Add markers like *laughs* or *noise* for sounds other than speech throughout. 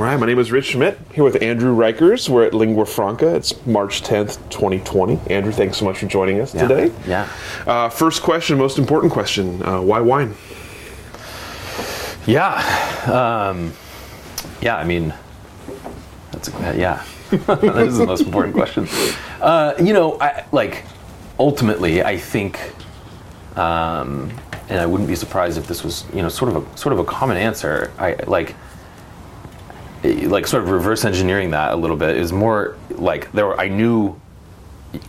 All right, my name is Rich Schmidt, here with Andrew Riechers. We're at Lingua Franca. It's March 10th, 2020. Andrew, thanks so much for joining us Yeah, today. yeah. Uh, first question, most important question uh, why wine? Yeah. Um, yeah, I mean, that's a, yeah. *laughs* that is the most important question. Uh, you know, I, like, ultimately, I think, um, and I wouldn't be surprised if this was, you know, sort of a sort of a common answer. I like, like, sort of reverse engineering that a little bit is more like there. Were, I knew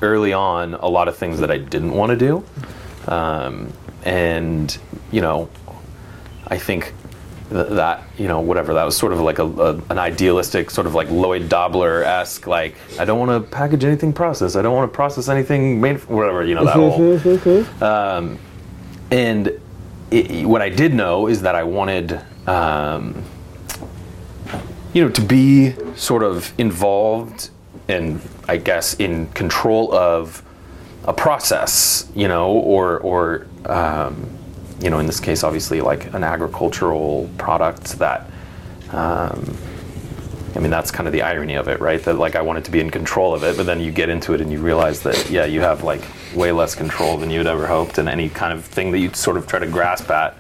early on a lot of things that I didn't want to do, um, and you know, I think th- that you know whatever that was sort of like a, a an idealistic sort of like Lloyd Dobler esque like I don't want to package anything processed I don't want to process anything made whatever you know that whole um, and it, what I did know is that I wanted um, you know to be sort of involved and I guess in control of a process you know or or um, you know in this case obviously like an agricultural product that um, I mean that's kind of the irony of it right? That like I wanted to be in control of it but then you get into it and you realize that yeah you have like way less control than you'd ever hoped and any kind of thing that you sort of try to grasp at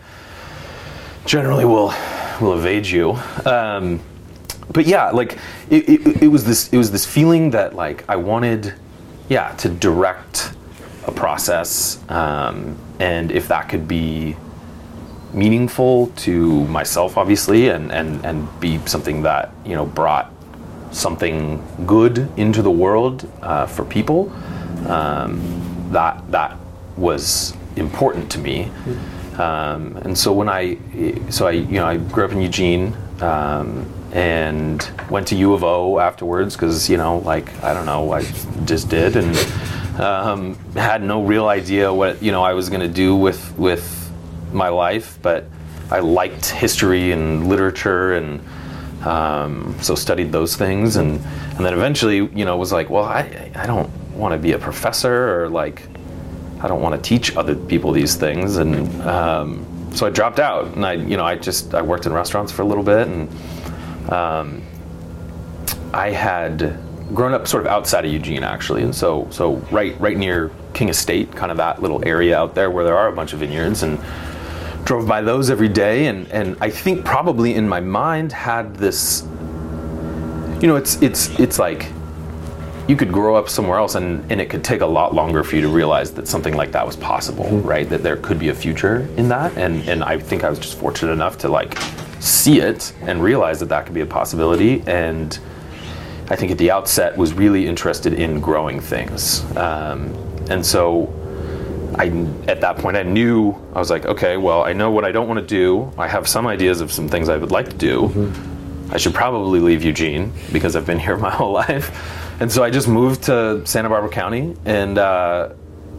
generally will will evade you. Um, but yeah like it, it, it was this it was this feeling that like i wanted yeah to direct a process um, and if that could be meaningful to myself obviously and and and be something that you know brought something good into the world uh, for people um, that that was important to me. Um, and so when I so I you know I grew up in Eugene um, and went to U of O afterwards because you know like I don't know I just did. And um, had no real idea what you know I was going to do with with my life but I liked history and literature and um, so studied those things. And and then eventually you know was like well I I don't want to be a professor or like I don't want to teach other people these things, and um, so I dropped out. And I, you know, I just I worked in restaurants for a little bit, and um, I had grown up sort of outside of Eugene actually, and so so right right near King Estate, kind of that little area out there where there are a bunch of vineyards, and drove by those every day, and and I think probably in my mind had this, you know, it's it's it's like you could grow up somewhere else and, and it could take a lot longer for you to realize that something like that was possible right that there could be a future in that and and i think i was just fortunate enough to like see it and realize that that could be a possibility and i think at the outset was really interested in growing things um, and so I, at that point, I knew I was like, okay, well, I know what I don't want to do. I have some ideas of some things I would like to do. I should probably leave Eugene because I've been here *laughs* my whole life. And so I just moved to Santa Barbara County and uh,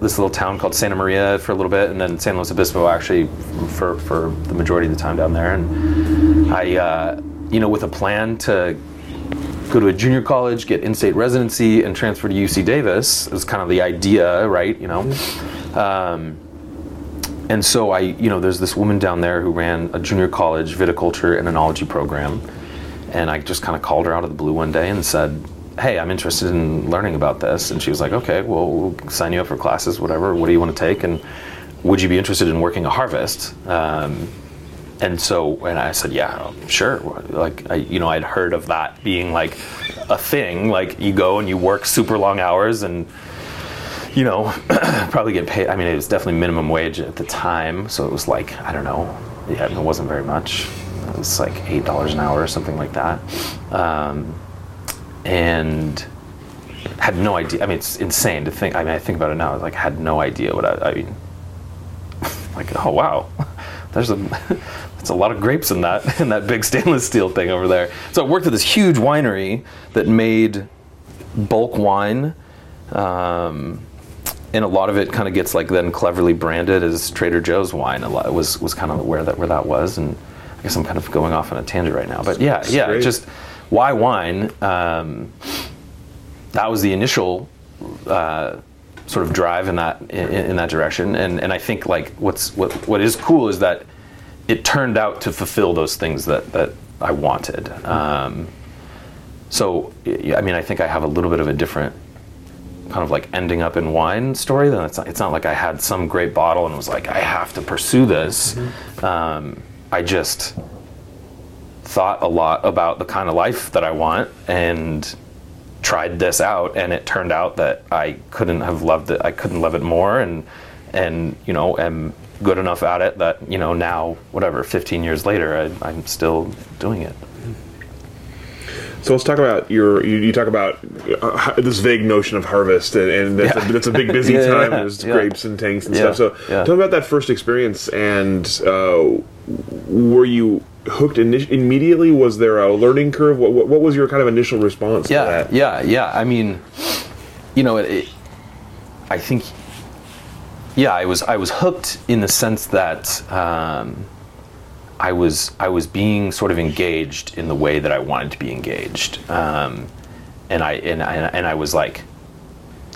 this little town called Santa Maria for a little bit, and then San Luis Obispo actually for, for the majority of the time down there. And I, uh, you know, with a plan to go to a junior college, get in-state residency, and transfer to UC Davis is kind of the idea, right? You know. Um, and so I, you know, there's this woman down there who ran a junior college viticulture and enology program, and I just kind of called her out of the blue one day and said, "Hey, I'm interested in learning about this." And she was like, "Okay, well, we'll sign you up for classes, whatever. What do you want to take? And would you be interested in working a harvest?" Um, and so, and I said, "Yeah, sure." Like, I, you know, I'd heard of that being like a thing. Like, you go and you work super long hours and you know, *clears throat* probably get paid. I mean, it was definitely minimum wage at the time, so it was like I don't know. Yeah, it wasn't very much. It was like eight dollars an hour or something like that, um, and had no idea. I mean, it's insane to think. I mean, I think about it now. Like, I had no idea what I. I mean, *laughs* like, oh wow, *laughs* there's a *laughs* that's a lot of grapes in that in that big stainless steel thing over there. So I worked at this huge winery that made bulk wine. Um, and a lot of it kind of gets like then cleverly branded as Trader Joe's wine. A lot was was kind of where that where that was, and I guess I'm kind of going off on a tangent right now. But yeah, yeah, just why wine? Um, that was the initial uh, sort of drive in that in, in that direction, and and I think like what's what what is cool is that it turned out to fulfill those things that that I wanted. Um, so I mean, I think I have a little bit of a different kind of like ending up in wine story. Then it's not, it's not like I had some great bottle and was like I have to pursue this. Um, I just thought a lot about the kind of life that I want and tried this out and it turned out that I couldn't have loved it I couldn't love it more and and you know am good enough at it that you know now whatever 15 years later I, I'm still doing it So let's talk about your. You, you talk about uh, this vague notion of harvest, and, and that's, Yeah. a, that's a big busy *laughs* Yeah, time. yeah, There's grapes and tanks and stuff. So tell me about that first experience. And uh, were you hooked immediately? Was there a learning curve? What, what, what was your kind of initial response to yeah that? yeah yeah i mean you know it, it, i think yeah i was i was hooked in the sense that um, i was i was being sort of engaged in the way that i wanted to be engaged um, and i and, I and i was like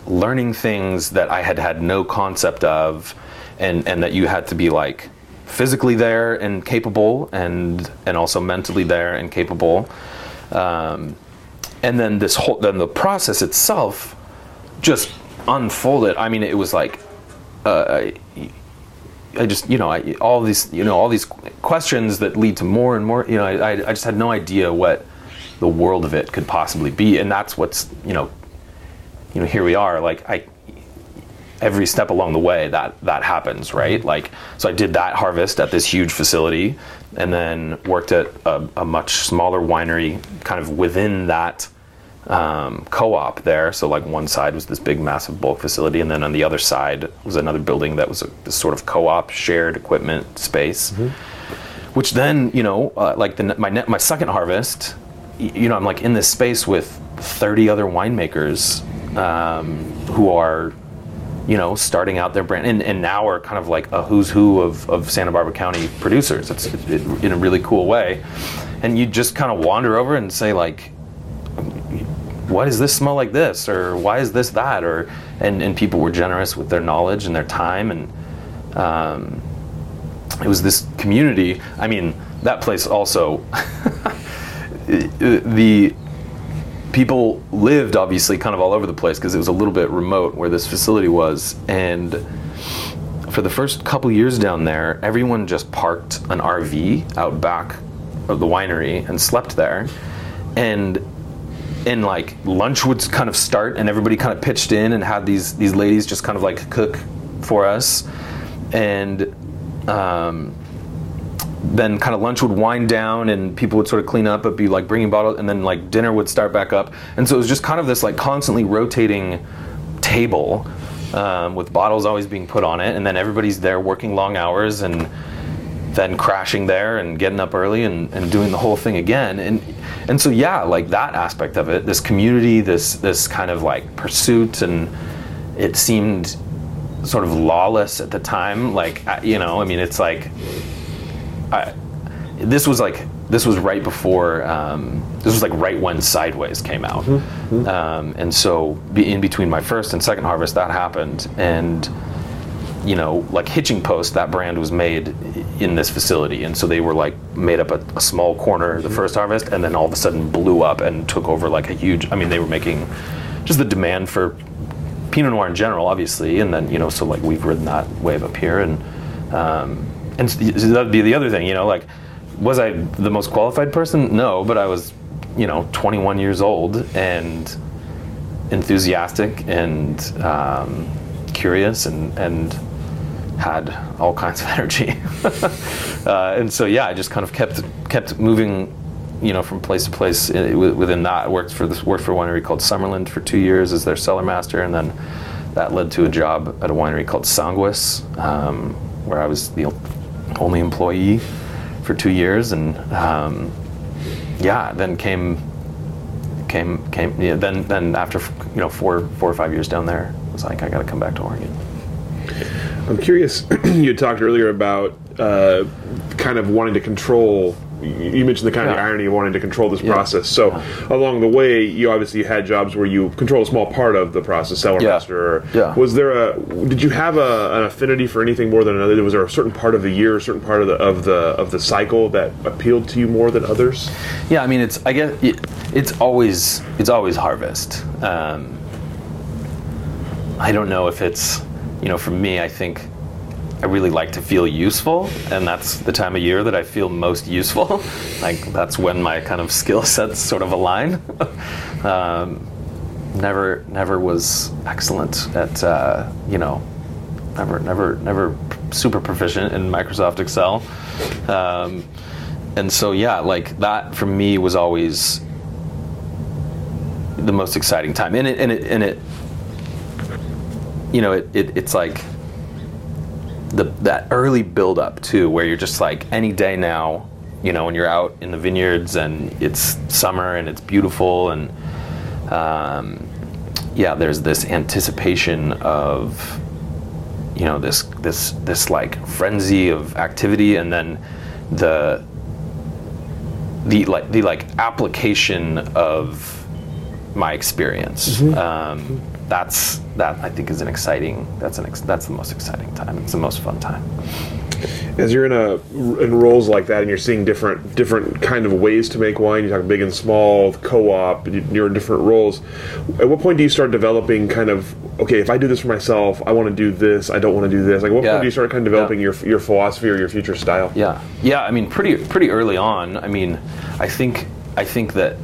learning things that i had had no concept of and and that you had to be like physically there and capable and and also mentally there and capable. Um, and then this whole then the process itself just unfolded. I mean it was like uh, I, I just you know I, all these you know all these questions that lead to more and more you know I, I just had no idea what the world of it could possibly be. And that's what's you know you know here we are. Like i every step along the way that that happens right? Like so i did that harvest at this huge facility and then worked at a, a much smaller winery kind of within that um, co-op there. So like one side was this big massive bulk facility and then on the other side was another building that was a, this sort of co-op shared equipment space which then you know uh, like the, my ne- my second harvest you know i'm like in this space with 30 other winemakers um, who are you know starting out their brand. And, and now are kind of like a who's who of, of santa barbara county producers. It's it, it, in a really cool way. And you just kind of wander over and say like why does this smell like this? Or why is this that? Or and, and people were generous with their knowledge and their time. And um, it was this community i mean that place also *laughs* the people lived obviously kind of all over the place because it was a little bit remote where this facility was. And for the first couple years down there everyone just parked an rv out back of the winery and slept there. And and like lunch would kind of start and everybody kind of pitched in and had these these ladies just kind of like cook for us. And um, then kind of lunch would wind down and people would sort of clean up but be like bringing bottles and then like dinner would start back up. And so it was just kind of this like constantly rotating table um, with bottles always being put on it and then everybody's there working long hours and then crashing there and getting up early and, and doing the whole thing again. And and so yeah like that aspect of it this community this this kind of like pursuit and it seemed sort of lawless at the time. Like you know i mean it's like I, this was like this was right before um, this was like right when sideways came out. Um, and so be, in between my first and second harvest that happened. And you know, like Hitching Post, that brand was made in this facility, and so they were like made up a, a small corner the first harvest, and then all of a sudden blew up and took over like a huge. I mean, they were making just the demand for Pinot Noir in general, obviously, and then you know, so like we've ridden that wave up here, and um, and that'd be the other thing, you know, like was I the most qualified person? No, but I was, you know, 21 years old and enthusiastic and um, curious and and had all kinds of *laughs* energy. *laughs* uh, and so yeah, I just kind of kept kept moving, you know, from place to place within that. Worked for this worked for a winery called Summerland for two years as their cellar master, and then that led to a job at a winery called Sanguis, um, where I was the only employee for two years, and um, yeah, then came came came. Yeah, then then after you know four four or five years down there, it was like I got to come back to Oregon. I'm curious. *clears throat* you talked earlier about uh, kind of wanting to control. You mentioned the kind of the irony of wanting to control this Yeah. process. So along the way, you obviously had jobs where you control a small part of the process, cellar Yeah. master. Yeah. Was there a? Did you have a, an affinity for anything more than another? Was there a certain part of the year, a certain part of the of the of the cycle that appealed to you more than others? Yeah, I mean, it's I guess it, it's always it's always harvest. Um, I don't know if it's you know for me. I think I really like to feel useful, and that's the time of year that I feel most useful. *laughs* like that's when my kind of skill *laughs* sets sort of align. *laughs* um, never never was excellent at uh, you know never never never super proficient in Microsoft Excel. Um, and so yeah, like that for me was always the most exciting time. And it and it and it you know, it, it it's like the that early build up too, where you're just like any day now, you know, when you're out in the vineyards and it's summer and it's beautiful and um, yeah, there's this anticipation of you know this this this like frenzy of activity and then the the like the like application of my experience. Um, that's that I think is an exciting that's an ex- that's the most exciting time it's the most fun time As you're in a in roles like that, and you're seeing different different kind of ways to make wine. You talk big and small, co-op. you- You're in different roles. At what point do you start developing kind of okay? If I do this for myself, I want to do this. I don't want to do this. Like, what Yeah. point do you start kind of developing Yeah. your your philosophy or your future style? Yeah, yeah. I mean, pretty pretty early on. I mean, I think I think that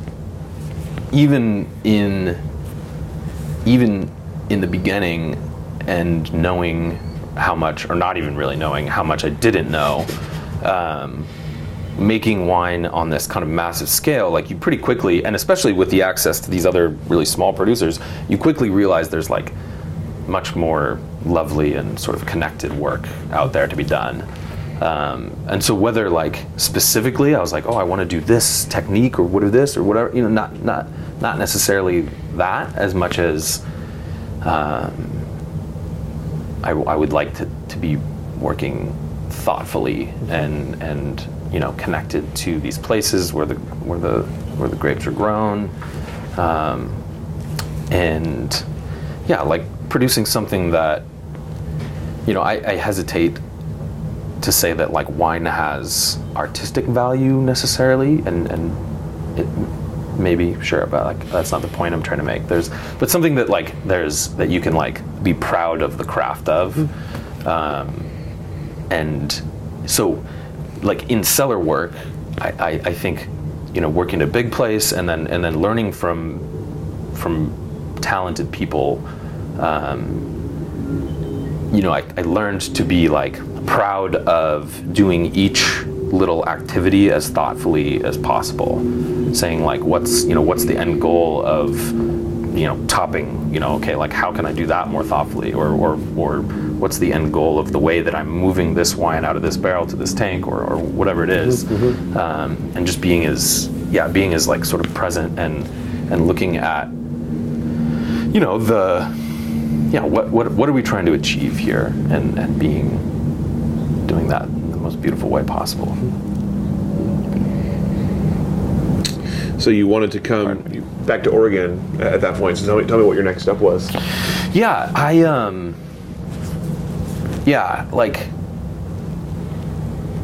even in even in the beginning, and knowing how much, or not even really knowing how much I didn't know, um, making wine on this kind of massive scale, like you pretty quickly, and especially with the access to these other really small producers, you quickly realize there's like much more lovely and sort of connected work out there to be done. Um, and so whether like specifically, I was like, oh, I want to do this technique or what of this or whatever, you know, not not not necessarily that as much as um, I, I would like to, to be working thoughtfully and and you know connected to these places where the where the where the grapes are grown, um, and yeah, like producing something that you know I, I hesitate to say that like wine has artistic value necessarily, and and it maybe sure, but like that's not the point I'm trying to make. There's but something that like there's that you can like be proud of the craft of, um, and so like in cellar work, I, I, I think you know working at a big place and then and then learning from from talented people. Um, you know, I, I learned to be like proud of doing each little activity as thoughtfully as possible. Saying like, what's you know, what's the end goal of you know topping? You know, okay, like how can I do that more thoughtfully, or or or what's the end goal of the way that I'm moving this wine out of this barrel to this tank, or or whatever it is. um, and just being as yeah, being as like sort of present and and looking at you know the yeah what what what are we trying to achieve here and and being doing that most beautiful way possible So you wanted to come back to Oregon at that point. So tell me, tell me what your next step was. yeah i um yeah like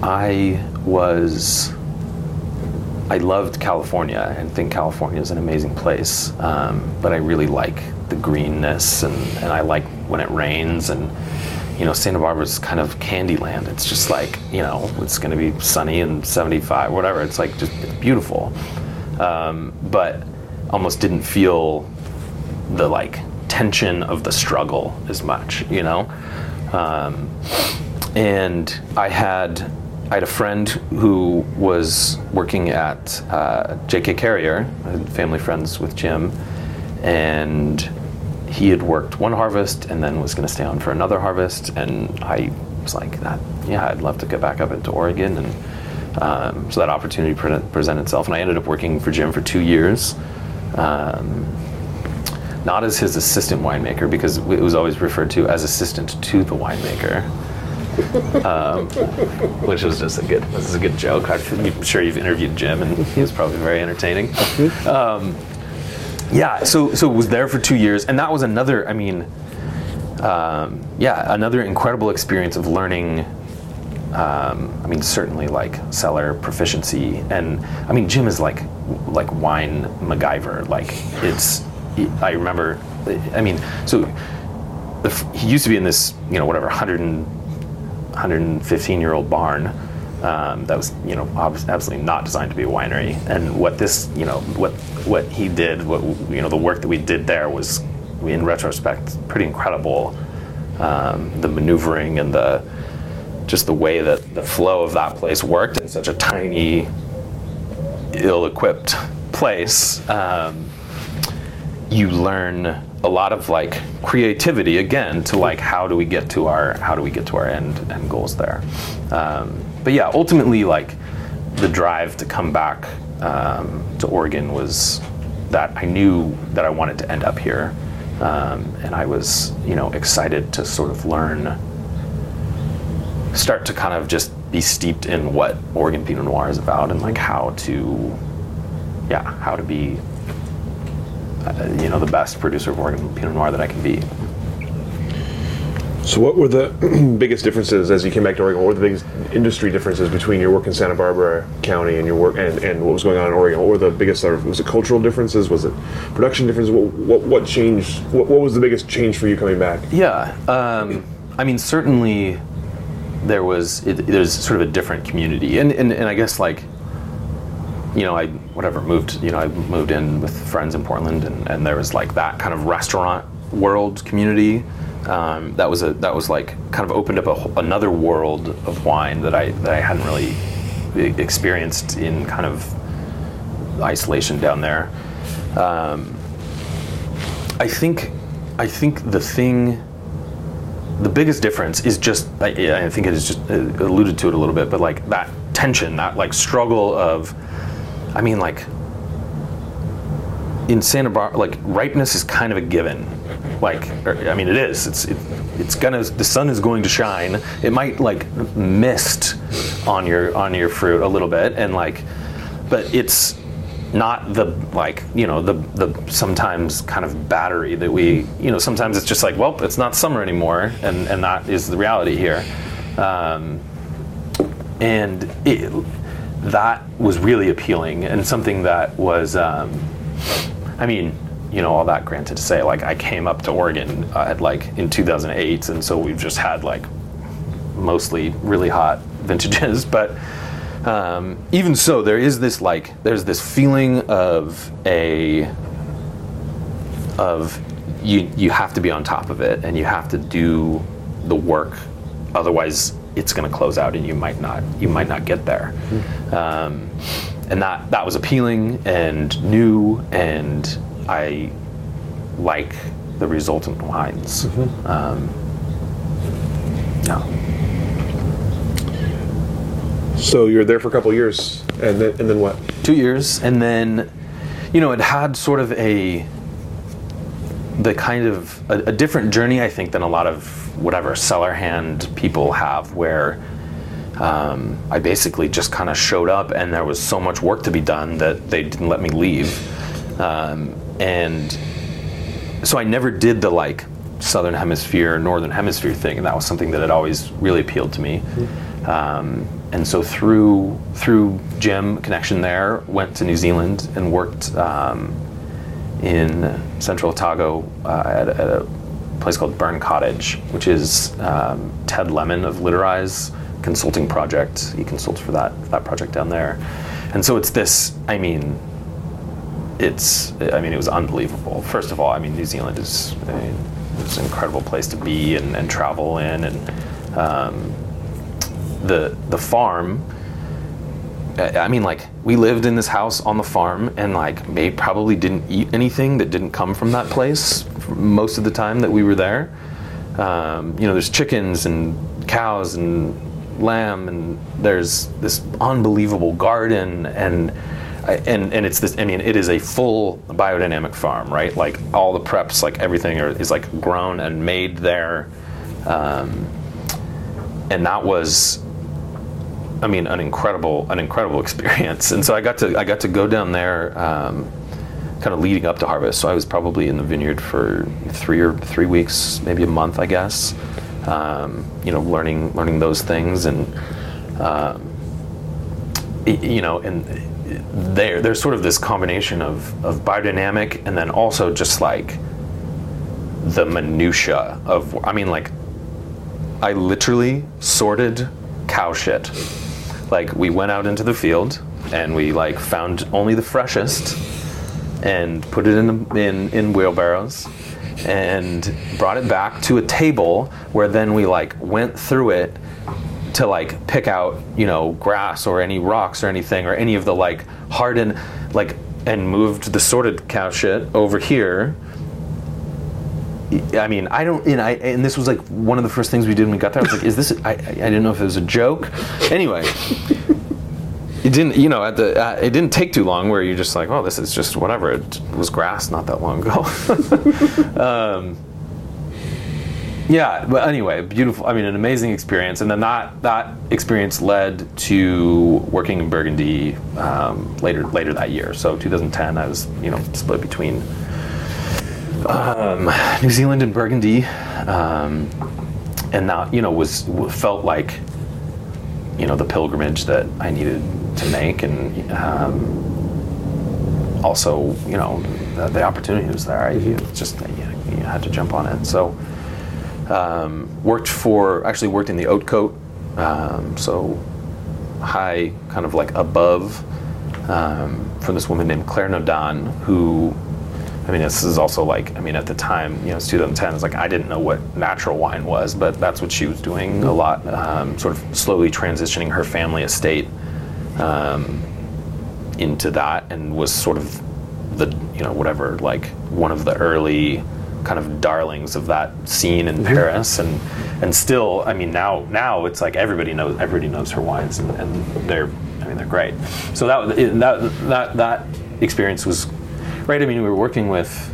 i was i loved california and think california is an amazing place um, but i really like the greenness and, and i like when it rains and you know santa barbara's kind of candy land it's just like you know it's going to be sunny and 75 whatever it's like just it's beautiful um, but almost didn't feel the like tension of the struggle as much, you know. Um, and I had I had a friend who was working at uh, J.K. Carriere, family friends with Jim, and he had worked one harvest and then was going to stay on for another harvest, and I was like, that yeah, I'd love to get back up into Oregon, and um, so that opportunity pre- presented itself, and I ended up working for Jim for two years. Um, not as his assistant winemaker because it was always referred to as assistant to the winemaker, um, which was just a good. This is a good joke. I'm sure you've interviewed Jim, and he was probably very entertaining. Um, yeah, so so was there for two years, and that was another. I mean, um, yeah, another incredible experience of learning. Um, I mean, certainly like cellar proficiency, and I mean, Jim is like like wine MacGyver. Like it's. I remember. I mean, so the, he used to be in this, you know, whatever, 100 and, 115 year old barn. Um, that was, you know, absolutely not designed to be a winery. And what this, you know, what what he did, what you know, the work that we did there was, in retrospect, pretty incredible. Um, the maneuvering and the just the way that the flow of that place worked in such a tiny, ill-equipped place. Um, you learn a lot of like creativity again to like how do we get to our how do we get to our end end goals there um, but yeah ultimately like the drive to come back um, to oregon was that i knew that i wanted to end up here um, and i was you know excited to sort of learn start to kind of just be steeped in what oregon pinot noir is about and like how to yeah how to be uh, you know the best producer of Oregon Pinot Noir that I can be. So, what were the *clears throat* biggest differences as you came back to Oregon? What were the biggest industry differences between your work in Santa Barbara County and your work and, and what was going on in Oregon? What were the biggest? Sort of, was it cultural differences? Was it production differences? What what, what changed? What, what was the biggest change for you coming back? Yeah, um, I mean certainly there was it, there's sort of a different community, and, and and I guess like you know, I whatever moved, you know, I moved in with friends in Portland, and, and there was like that kind of restaurant world community. Um, that was a that was like kind of opened up a, another world of wine that I that I hadn't really experienced in kind of isolation down there. Um, I think I think the thing the biggest difference is just I, I think it is just uh, alluded to it a little bit, but like that tension, that like struggle of I mean, like in Santa Barbara, like ripeness is kind of a given. Like, er, I mean, it is. It's it, it's gonna. The sun is going to shine. It might like mist on your on your fruit a little bit, and like, but it's not the like you know the the sometimes kind of battery that we you know sometimes it's just like well it's not summer anymore and and that is the reality here um, and it, that was really appealing and something that was, um, I mean, you know, all that granted to say, like I came up to Oregon uh, at like in 2008, and so we've just had like mostly really hot *laughs* vintages, but um, even so, there is this like there's this feeling of a of you you have to be on top of it and you have to do the work, otherwise it's going to close out and you might not you might not get there. Um, and that that was appealing and new and i like the resultant wines mm-hmm. um, yeah so you're there for a couple years and then and then what two years and then you know it had sort of a the kind of a, a different journey i think than a lot of whatever cellar hand people have where um, I basically just kind of showed up and there was so much work to be done that they didn't let me leave. Um, and so I never did the like southern hemisphere, northern hemisphere thing, and that was something that had always really appealed to me. Um, and so through through Jim connection there, went to New Zealand and worked um, in Central Otago uh, at, at, a place called Burn Cottage, which is um, Ted Lemon of Littorai consulting project. He consults for that that project down there, and so it's this. I mean, it's. I mean, it was unbelievable. First of all, I mean, New Zealand is. I mean, it's an incredible place to be and, and travel in, and um, the the farm. I mean, like we lived in this house on the farm, and like may probably didn't eat anything that didn't come from that place most of the time that we were there. Um, you know, there's chickens and cows and lamb, and there's this unbelievable garden, and and and it's this. I mean, it is a full biodynamic farm, right? Like all the preps, like everything are, is like grown and made there, um, and that was. I mean, an incredible, an incredible *laughs* experience, and so I got to, I got to go down there, um, kind of leading up to harvest. So I was probably in the vineyard for three or three weeks, maybe a month, I guess. Um, you know, learning learning those things, and um, you know, and there there's sort of this combination of of biodynamic, and then also just like the minutia of. I mean, like I literally sorted cow shit. Like we went out into the field and we like found only the freshest and put it in in in wheelbarrows and brought it back to a table where then we like went through it to like pick out you know grass or any rocks or anything or any of the like hardened like and moved the sorted cow shit over here I mean, I don't, and I, and this was like one of the first things we did when we got there. I was like, is this? I, I didn't know if it was a joke. Anyway, it didn't, you know, at the, uh, it didn't take too long where you're just like, oh, this is just whatever. It was grass not that long ago. *laughs* um, yeah, but anyway, beautiful. I mean, an amazing experience, and then that that experience led to working in Burgundy um, later later that year. So 2010, I was you know split between um, New Zealand and Burgundy, um, and that you know was felt like you know the pilgrimage that I needed to make, and um, also you know the, opportunity was there. I just you, you had to jump on it. So um, worked for actually worked in the Hautes Côtes, um, so high kind of like above um, from this woman named Claire Naudin who I mean, this is also like, I mean, at the time, you know, it's 2010. It's like I didn't know what natural wine was, but that's what she was doing a lot, um, sort of slowly transitioning her family estate um, into that, and was sort of the, you know, whatever, like one of the early kind of darlings of that scene in Paris, and and still, I mean, now now it's like everybody knows everybody knows her wines, and, and they're, I mean, they're great. So that that that that experience was right? I mean, we were working with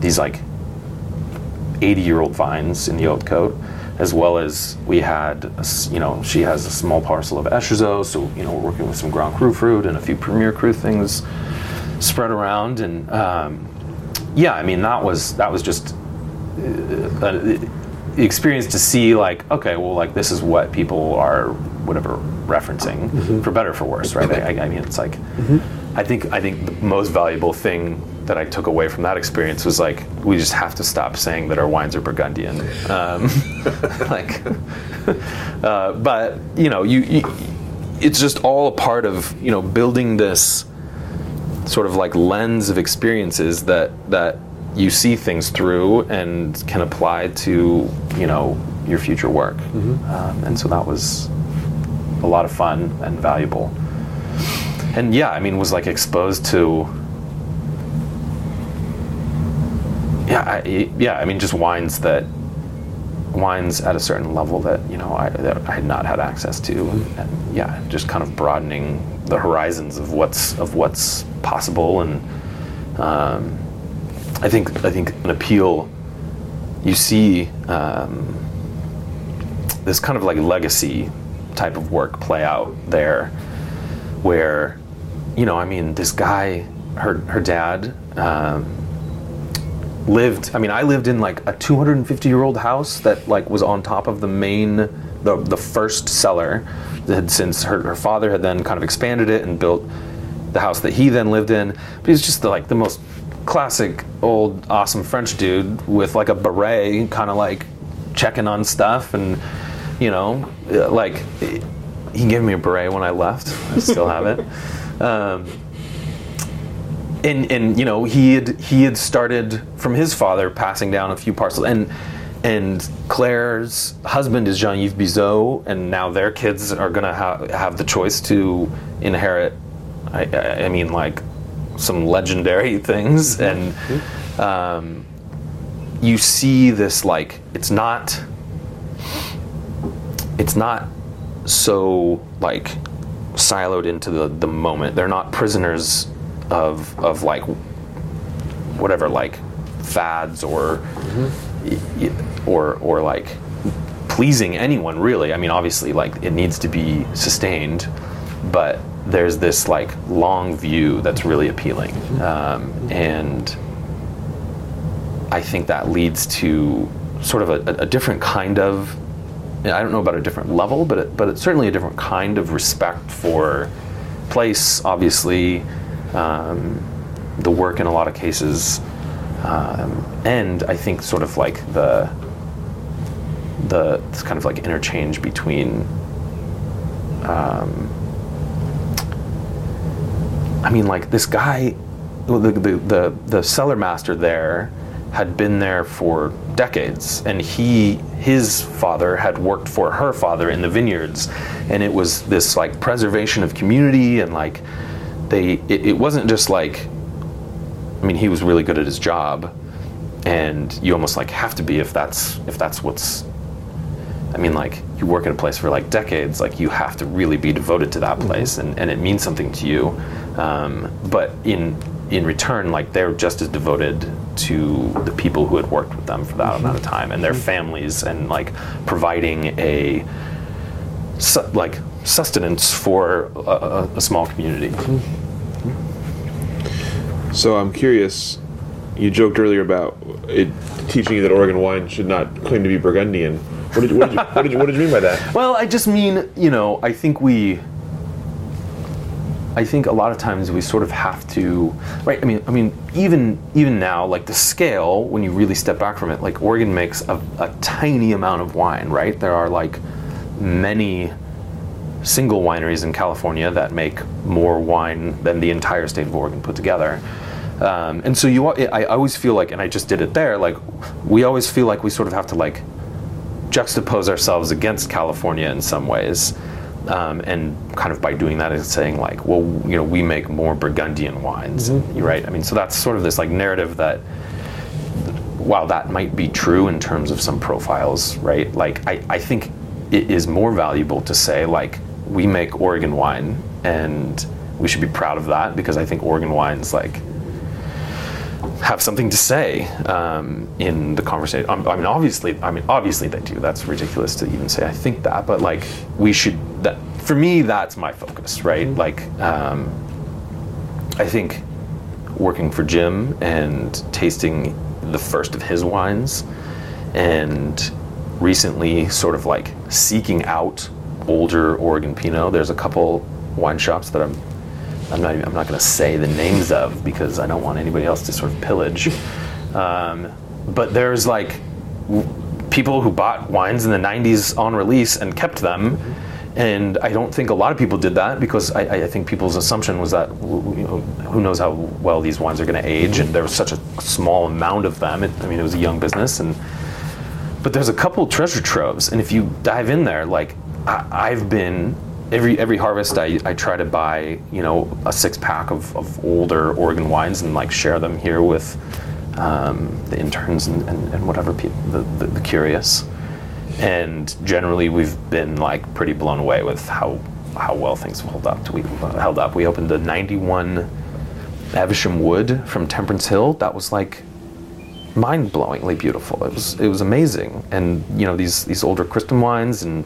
these like 80 year old vines in the Hautes Côtes, as well as we had, a you know, she has a small parcel of Echezeaux, so, you know, we're working with some Grand Cru fruit and a few Premier Cru things spread around. And um, yeah, I mean, that was, that was just uh, an experience to see, like, okay, well, like, this is what people are, whatever, referencing, for better or for worse, right? I, I mean, it's like, I think I think the most valuable thing that I took away from that experience was like we just have to stop saying that our wines are Burgundian. Um, *laughs* like, uh, but you know, you, you, it's just all a part of you know building this sort of like lens of experiences that that you see things through and can apply to you know your future work. Um, and so that was a lot of fun and valuable and yeah, I mean, was like exposed to. Yeah, I, yeah. I mean, just wines that wines at a certain level that you know I, that I had not had access to, and yeah, just kind of broadening the horizons of what's of what's possible, and um, I think I think an appeal. You see um, this kind of like legacy type of work play out there, where you know, I mean, this guy, her her dad, um, lived. I mean, I lived in like a 250 year old house that like was on top of the main, the the first cellar. That had since her her father had then kind of expanded it and built the house that he then lived in. But he's just the, like the most classic old awesome French dude with like a beret, kind of like checking on stuff and you know, like he gave me a beret when I left. I still have it. *laughs* Um, and and you know he had he had started from his father passing down a few parcels and and Claire's husband is Jean-Yves Bizot and now their kids are gonna ha- have the choice to inherit I, I, mean like some legendary *laughs* things. And um, you see this like it's not it's not so like siloed into the, the moment. They're not prisoners of of like whatever like fads or y- or or like pleasing anyone really. I mean, obviously, like it needs to be sustained, but there's this like long view that's really appealing, um, and I think that leads to sort of a, a different kind of I don't know about a different level, but it, but it's certainly a different kind of respect for place, obviously, um, the work in a lot of cases, um, and I think sort of like the the this kind of like interchange between. Um, I mean, like this guy, the, the the the cellar master there had been there for decades, and he his father had worked for her father in the vineyards, and it was this like preservation of community and like they it, it wasn't just like I mean he was really good at his job, and you almost like have to be if that's if that's what's I mean, like you work at a place for like decades, like you have to really be devoted to that mm-hmm. place, and, and it means something to you. Um, but in in return, like they're just as devoted to the people who had worked with them for that amount of mm-hmm. time and their mm-hmm. families, and like providing a su- like sustenance for a, a, a small community. So I'm curious. You joked earlier about it teaching you that Oregon wine should not claim to be Burgundian. What did you, what did you, what did you, what did you mean by that? *laughs* Well, I just mean, you know, I think we I think a lot of times we sort of have to right I mean I mean even even now like the scale when you really step back from it like Oregon makes a, a tiny amount of wine, right? There are like many single wineries in California that make more wine than the entire state of Oregon put together. Um, and so you, I, I always feel like, and I just did it there. Like, we always feel like we sort of have to like juxtapose ourselves against California in some ways. Um, and kind of by doing that and saying like, well, you know, we make more Burgundian wines, You're right? I mean, so that's sort of this like narrative that, while that might be true in terms of some profiles, right? Like, I, I think it is more valuable to say like, we make Oregon wine, and we should be proud of that because I think Oregon wines like have something to say um, in the conversation. Um, I mean, obviously, I mean, obviously they do. That's ridiculous to even say. I think that, but like, we should. That for me, that's my focus, right? Like, um, I think working for Jim and tasting the first of his wines, and recently, sort of like seeking out older Oregon Pinot. There's a couple wine shops that I'm I'm not, I'm not going to say the names of because I don't want anybody else to sort of pillage. Um, but there's like w- people who bought wines in the 90s on release and kept them. And I don't think a lot of people did that because I, I think people's assumption was that you know, who knows how well these wines are going to age, and there was such a small amount of them. It, I mean, it was a young business, and but there's a couple treasure troves, and if you dive in there, like I, I've been every every harvest, I, I try to buy you know a six pack of, of older Oregon wines and like share them here with um, the interns and, and, and whatever people the, the, the curious. And generally, we've been like pretty blown away with how how well things held up. We held up. We opened a '91 Evesham Wood from Temperance Hill. That was like mind-blowingly beautiful. It was it was amazing. And you know these these older Cristom wines and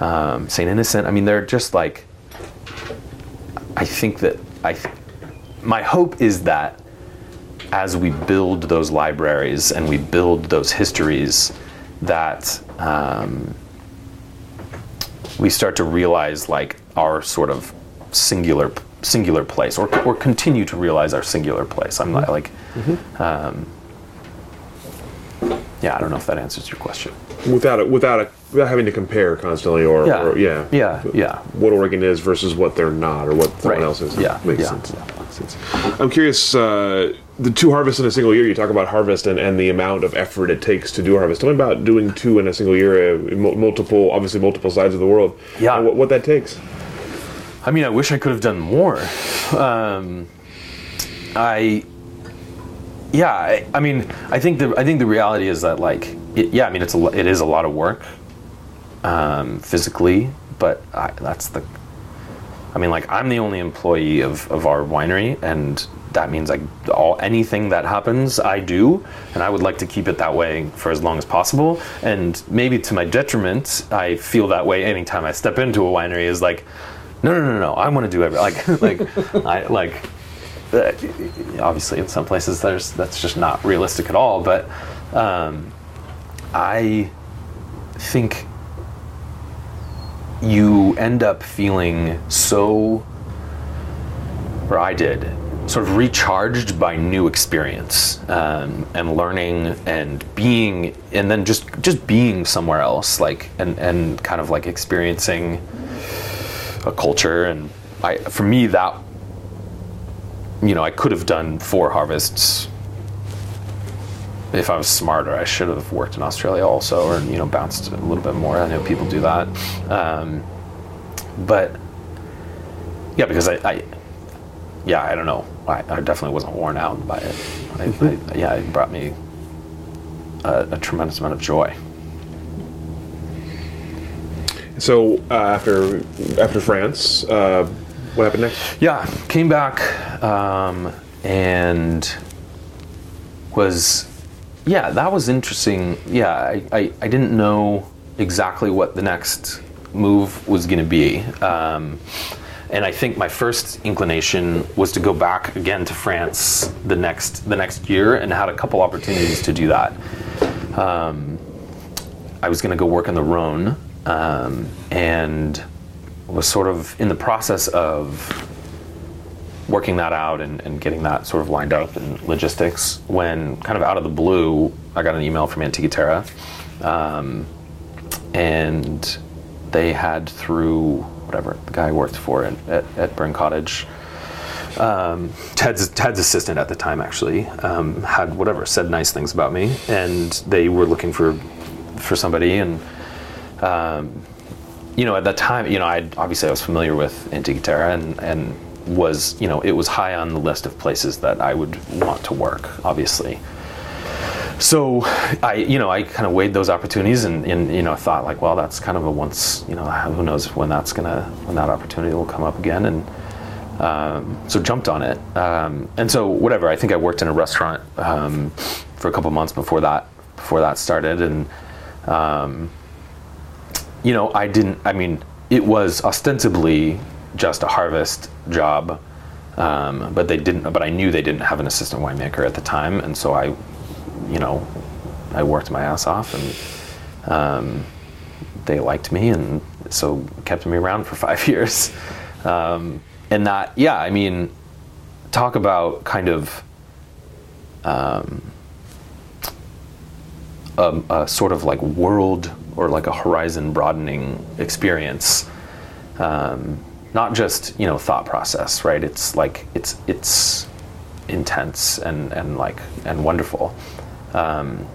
um, Saint Innocent. I mean, they're just like. I think that I. th- My hope is that as we build those libraries and we build those histories, that um, we start to realize like our sort of singular singular place, or or continue to realize our singular place. I'm not like. Um, yeah, I don't know if that answers your question. Without it, without it, without having to compare constantly, or Yeah. or, yeah, Yeah, yeah. what Oregon is versus what they're not, or what someone Right. else is. Yeah, makes yeah. sense. Makes sense. I'm curious. Uh, the two harvests in a single year. You talk about harvest and, and the amount of effort it takes to do harvest. Tell me about doing two in a single year, uh, multiple, obviously multiple sides of the world. Yeah. what, what that takes. I mean, I wish I could have done more. Um, I, yeah, I, I mean, I think the I think the reality is that like, it, yeah, I mean, it's a it is a lot of work, um, physically, but I, that's the. I mean, like I'm the only employee of, of our winery, and that means like all anything that happens, I do, and I would like to keep it that way for as long as possible. And maybe to my detriment, I feel that way anytime I step into a winery. Is like, no, no, no, no, I want to do every like *laughs* like I like. Uh, obviously, in some places, there's that's just not realistic at all. But um, I think you end up feeling so, or I did, sort of recharged by new experience um, and learning and being, and then just just being somewhere else, like and and kind of like experiencing a culture. And I, for me, that you know, I could have done four harvests if I was smarter, I should have worked in Australia also, or you know, bounced a little bit more. I know people do that, um, but yeah, because I, I, yeah, I don't know. I, I definitely wasn't worn out by it. I, I, yeah, it brought me a, a tremendous amount of joy. So uh, after after France, uh, what happened next? Yeah, came back um, and was yeah, that was interesting. Yeah, I, I, I didn't know exactly what the next move was going to be. Um, and I think my first inclination was to go back again to France the next the next year, and had a couple opportunities to do that. Um, I was going to go work in the Rhone, um, and was sort of in the process of working that out and, and, getting that sort of lined up and logistics when kind of out of the blue i got an email from Antica Terra um, and they had through whatever the guy worked for at, at, at Burn Cottage um, Ted's, Ted's assistant at the time actually um, had whatever said nice things about me and they were looking for for somebody and um, you know at that time you know I obviously I was familiar with Antica Terra and and was, you know, it was high on the list of places that I would want to work, obviously. So I, you know, I kind of weighed those opportunities and, and, you know, thought like, well, that's kind of a once, you know, who knows when that's gonna, when that opportunity will come up again. And um, so jumped on it. Um, and so whatever, I think I worked in a restaurant um, for a couple months before that, before that started. And, um, you know, I didn't, I mean, it was ostensibly just a harvest job. Um, but they didn't. But I knew they didn't have an assistant winemaker at the time, and so I, you know, I worked my ass off, and um, they liked me, and so kept me around for *laughs* five years. Um, and that, yeah, I mean, talk about kind of um, a, a, sort of like world or like a horizon broadening experience. Um, not just you know thought process, right? It's like it's it's intense and and like and wonderful, um,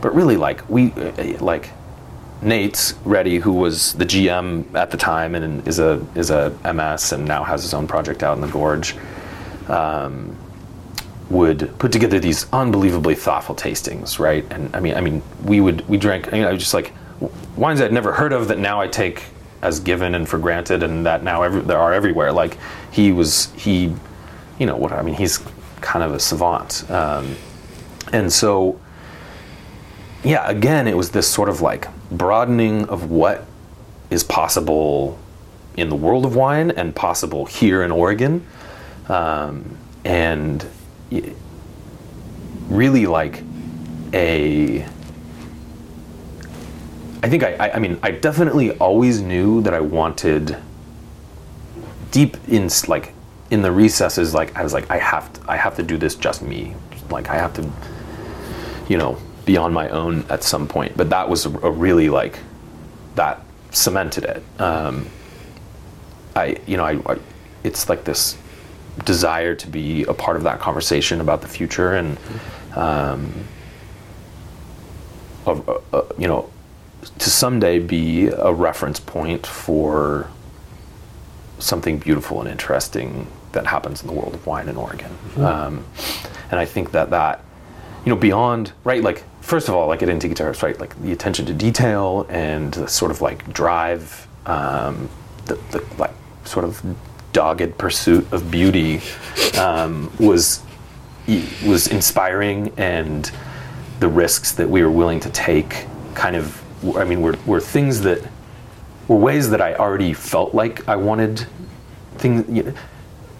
but really like we like Nate Ready, who was the GM at the time and is a is a MS and now has his own project out in the Gorge. Um, would put together these unbelievably thoughtful tastings, right? And I mean, I mean, we would we drank. You know, just like wines I'd never heard of that now I take as given and for granted, and that now every, there are everywhere. Like he was, he, you know, what I mean, he's kind of a savant, um, and so, yeah, again, it was this sort of like broadening of what is possible in the world of wine and possible here in Oregon, um, and really like a I think I, I, I mean, I definitely always knew that I wanted deep in like in the recesses. Like I was like, I have to, I have to do this just me. Like I have to, you know, be on my own at some point. But that was a, a really like that cemented it. Um, I, you know, I, I, it's like this desire to be a part of that conversation about the future and, um, of, uh, uh, you know, to someday be a reference point for something beautiful and interesting that happens in the world of wine in Oregon. Mm-hmm. Um, and I think that that, you know, beyond, right, like, first of all, like at Antica Terra, right, like the attention to detail and the sort of like drive um, the, the like sort of dogged pursuit of beauty um, was was inspiring, and the risks that we were willing to take kind of I mean were, were things that were ways that I already felt like I wanted things you know,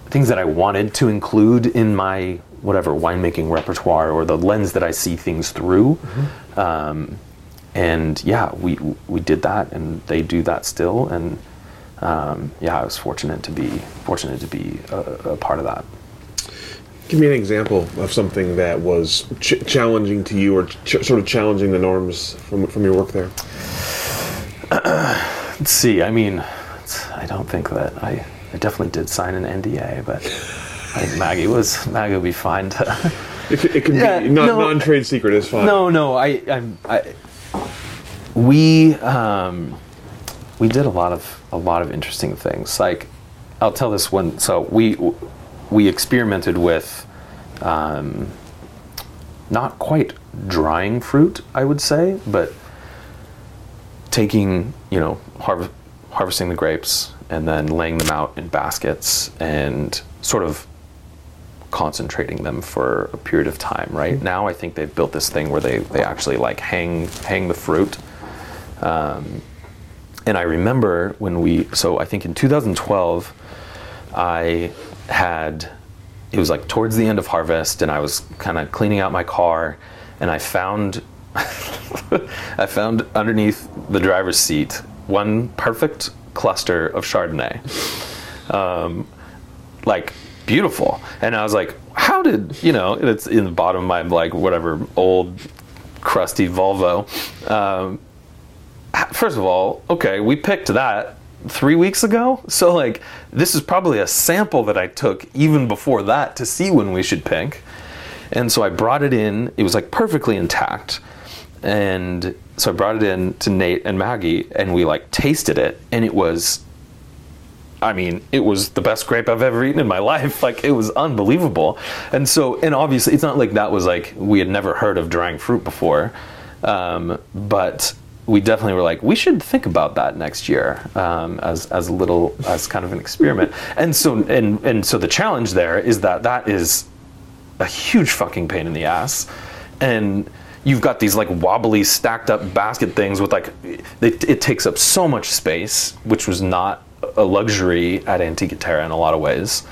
things that I wanted to include in my whatever winemaking repertoire or the lens that I see things through. Mm-hmm. Um, and yeah, we we did that, and they do that still. And um, yeah, I was fortunate to be fortunate to be a, a part of that. Give me an example of something that was ch- challenging to you, or ch- sort of challenging the norms from from your work there. *clears throat* Let's see. I mean, I don't think that I. I definitely did sign an NDA, but I think Maggie was Maggie would be fine to. It, it can yeah, be non, no, non-trade secret is fine. No, no, I, I'm, I, we, um, we did a lot of a lot of interesting things. Like, I'll tell this one. So we we experimented with, um, not quite drying fruit, I would say, but taking you know harv- harvesting the grapes and then laying them out in baskets and sort of concentrating them for a period of time right mm-hmm. now i think they've built this thing where they, they actually like hang hang the fruit um, and i remember when we so i think in 2012 i had it was like towards the end of harvest and i was kind of cleaning out my car and i found *laughs* i found underneath the driver's seat one perfect cluster of Chardonnay. Um, like beautiful. And I was like, how did, you know, it's in the bottom of my like whatever old crusty Volvo. Um, first of all, okay, we picked that three weeks ago. *laughs* So like this is probably a sample that I took even before that to see when we should pick. And so I brought it in. It was like perfectly intact. And so I brought it in to Nate and Maggie, and we like tasted it, and it was. I mean, it was the best grape I've ever eaten in my *laughs* life. Like it was unbelievable, and so and obviously it's not like that was like we had never heard of drying fruit before, um, but we definitely were like we should think about that next year um, as as a little as kind of an experiment. And so and and so the challenge there is that that is a huge fucking pain in the ass, and you've got these like wobbly stacked up basket things with like it, it takes up so much space, which was not a luxury at Antica Terra in a lot of ways.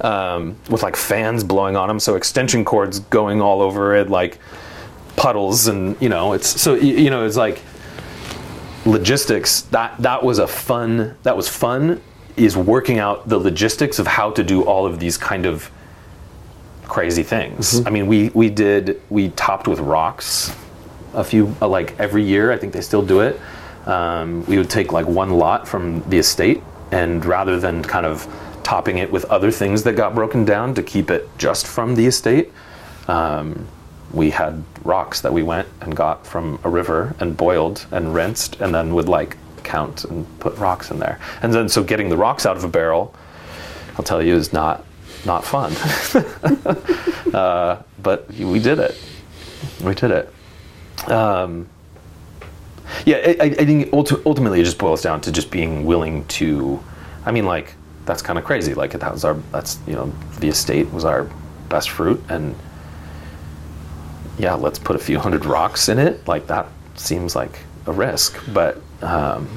Um, with like fans blowing on them, so extension cords going all over it, like puddles, and you know, it's so you know, it's like logistics. That that was a fun. That was fun. Is working out the logistics of how to do all of these kind of crazy things. Mm-hmm. I mean, we we did we topped with rocks a few uh, like every year. I think they still do it. Um, we would take like one lot from the estate, and rather than kind of topping it with other things that got broken down to keep it just from the estate, um, we had rocks that we went and got from a river and boiled and rinsed, and then would like count and put rocks in there. And then so getting the rocks out of a barrel, I'll tell you, is not not fun. *laughs* uh, but we did it. We did it. Um, yeah, I, I think ultimately it just boils down to just being willing to. I mean, like that's kind of crazy. Like that was our that's you know the estate was our best fruit, and yeah, let's put a few hundred rocks in it. Like that seems like a risk, but um,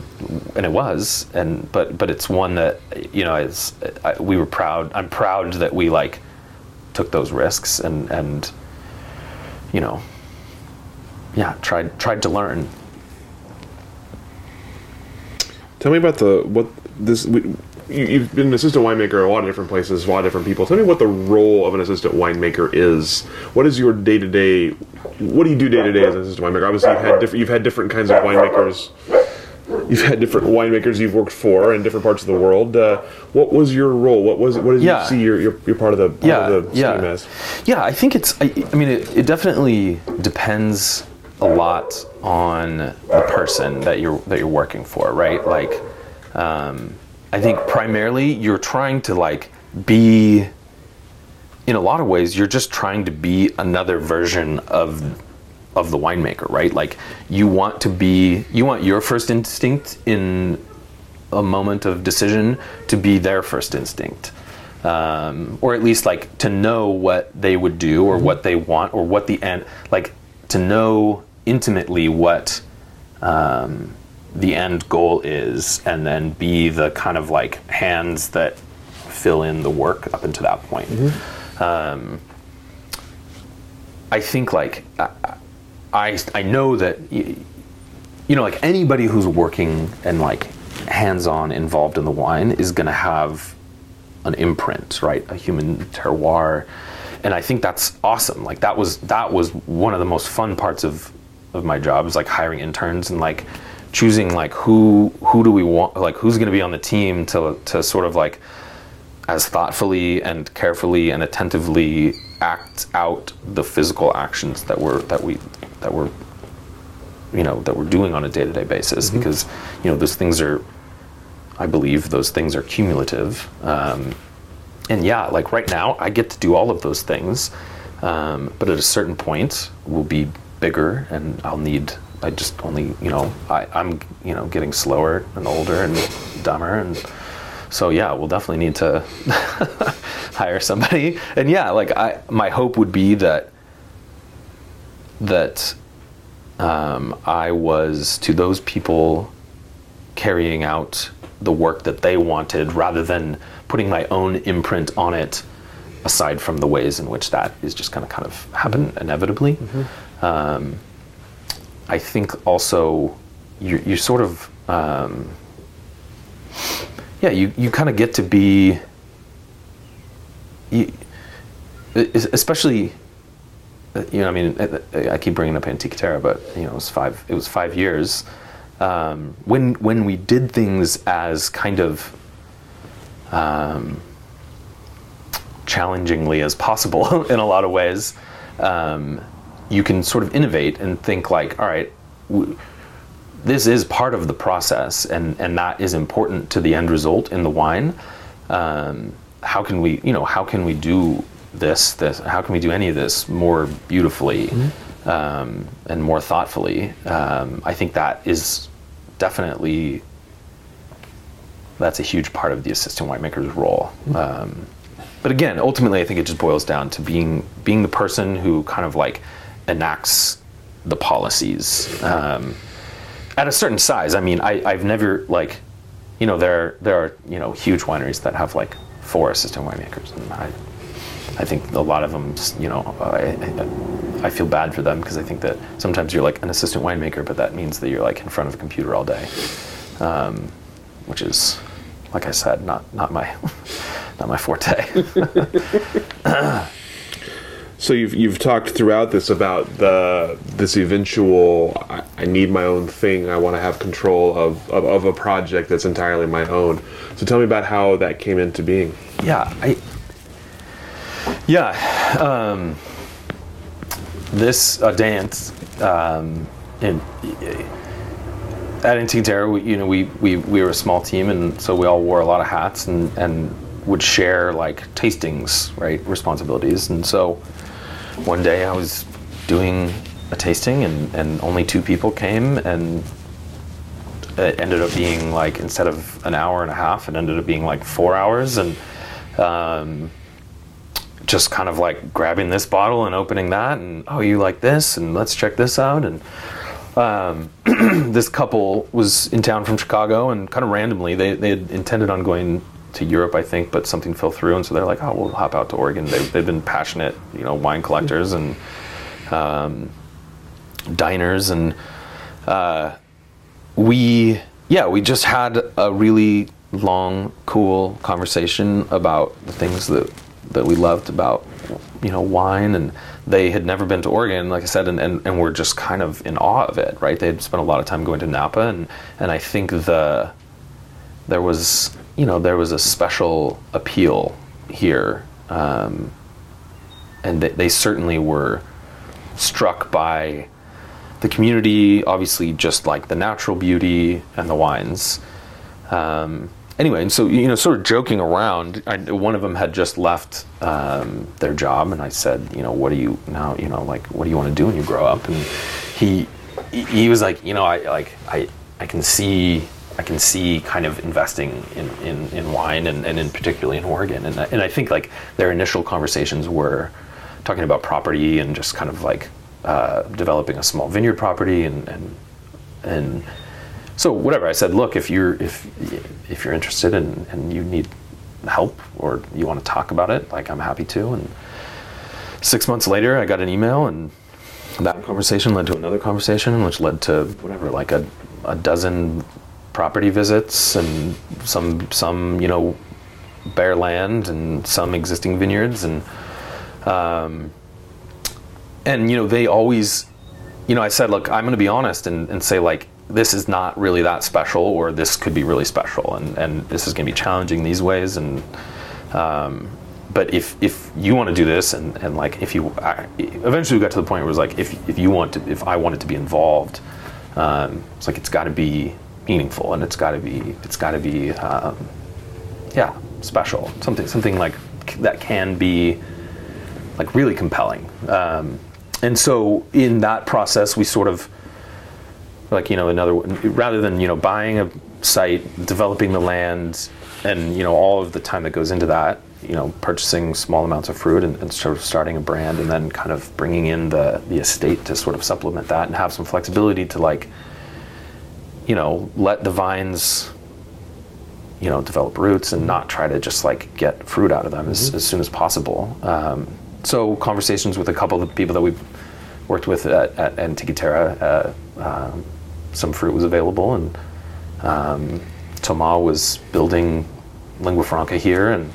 and it was, and but but it's one that you know is I, we were proud. I'm proud that we like took those risks and and you know yeah tried tried to learn. Tell me about the what this. We, you've been an assistant winemaker a lot of different places, a lot of different people. Tell me what the role of an assistant winemaker is. What is your day to day? What do you do day to day as an assistant winemaker? Obviously, you've had different you've had different kinds of winemakers you've had different winemakers you've worked for in different parts of the world. Uh, what was your role? What was what did yeah. you see your, your, your part of the part yeah, of the yeah. as? Yeah, I think it's. I, I mean, it, it, definitely depends a lot on the person that you're that you're working for, right? Like, um, I think primarily you're trying to like be. In a lot of ways, you're just trying to be another version of of the winemaker, right? Like you want to be, you want your first instinct in a moment of decision to be their first instinct. Um, or at least like to know what they would do or what they want or what the end like to know intimately what um, the end goal is and then be the kind of like hands that fill in the work up until that point. Um, i think like I, I, I know that y- you know like anybody who's working and like hands-on involved in the wine is going to have an imprint right? A human terroir. And i think that's awesome. Like that was that was one of the most fun parts of of my job is like hiring interns and like choosing like who who do we want like who's going to be on the team to to sort of like as thoughtfully and carefully and attentively act out the physical actions that we're that we that we're you know that we're doing on a day-to-day basis. Because you know those things are i believe those things are cumulative. Um, and yeah like right now i get to do all of those things. Um, but at a certain point we'll be bigger and i'll need i just only you know I, i'm you know getting slower and older and dumber and so yeah we'll definitely need to *laughs* hire somebody. And yeah like i my hope would be that that um, i was to those people carrying out the work that they wanted rather than putting my own imprint on it aside from the ways in which that is just going to kind of happen inevitably. Um, i think also you you sort of um, yeah you, you kind of get to be you, especially uh, you know, I mean, uh, I keep bringing up Antica Terra, but you know, it was five. It was five years um, when when we did things as kind of um, challengingly as possible *laughs* in a lot of ways. Um, you can sort of innovate and think like, all right, w- this is part of the process, and and that is important to the end result in the wine. Um, how can we, you know, how can we do this? This how can we do any of this more beautifully um, and more thoughtfully? Um, I think that is definitely that's a huge part of the assistant winemaker's role. Um, but again, ultimately, I think it just boils down to being being the person who kind of like enacts the policies um, at a certain size. I mean, I, I've never like, you know, there there are you know huge wineries that have like four assistant winemakers, and I I think a lot of them, you know, I, I, I feel bad for them because I think that sometimes you're like an assistant winemaker, but that means that you're like in front of a computer all day, um, which is, like I said, not not my *laughs* not my forte. *laughs* *laughs* So you've you've talked throughout this about the this eventual I, I need my own thing. I want to have control of, of of a project that's entirely my own. So tell me about how that came into being. yeah, I yeah. Um, this uh, dance um, in at Antica Terra, we, you know, we, we we were a small team, and so we all wore a lot of hats and and would share like tastings, right, responsibilities. And so one day I was doing a tasting, and and only two people came, and it ended up being like instead of an hour and a half, it ended up being like four hours, and um, just kind of like grabbing this bottle and opening that, and oh, you like this, and let's check this out, and um, *clears throat* this couple was in town from Chicago, and kind of randomly they they had intended on going to Europe, I think, but something fell through, and so they're like, oh, we'll hop out to Oregon. They, they've been passionate, you know, wine collectors and um, diners, and uh, we yeah we just had a really long cool conversation about the things that that we loved about you know wine and they had never been to oregon like i said and, and, and were just kind of in awe of it right they had spent a lot of time going to napa and and i think the there was you know there was a special appeal here um, and they, they certainly were struck by the community, obviously, just like the natural beauty and the wines. Um, anyway, and so you know, sort of joking around, I, one of them had just left um, their job, and I said, you know, what do you now? You know, like, what do you want to do when you grow up? And he he was like, you know, I like I I can see I can see kind of investing in, in, in wine and, and in particularly in Oregon. And, and I think like their initial conversations were talking about property and just kind of like uh, developing a small vineyard property and, and, and so whatever I said, look, if you're, if, if you're interested and, and you need help or you want to talk about it, like I'm happy to. And six months later, I got an email and that conversation led to another conversation, which led to whatever, like a, a dozen property visits and some some you know bare land and some existing vineyards and um, and you know they always you know I said look I'm going to be honest and, and say like this is not really that special or this could be really special and and this is going to be challenging these ways and um, but if if you want to do this and, and like if you I, eventually we got to the point where it was like if if you want to if I wanted to be involved um, it's like it's got to be meaningful and it's got to be it's got to be um, yeah special. Something something like that can be like really compelling. Um, and so in that process we sort of like you know another rather than you know buying a site developing the land and you know all of the time that goes into that you know purchasing small amounts of fruit and, and sort of starting a brand and then kind of bringing in the the estate to sort of supplement that and have some flexibility to like you know let the vines you know develop roots and not try to just like get fruit out of them as, as soon as possible. Um, so conversations with a couple of the people that we've worked with at, at Antica Terra, uh, um, some fruit was available and um, Thomas was building lingua franca here and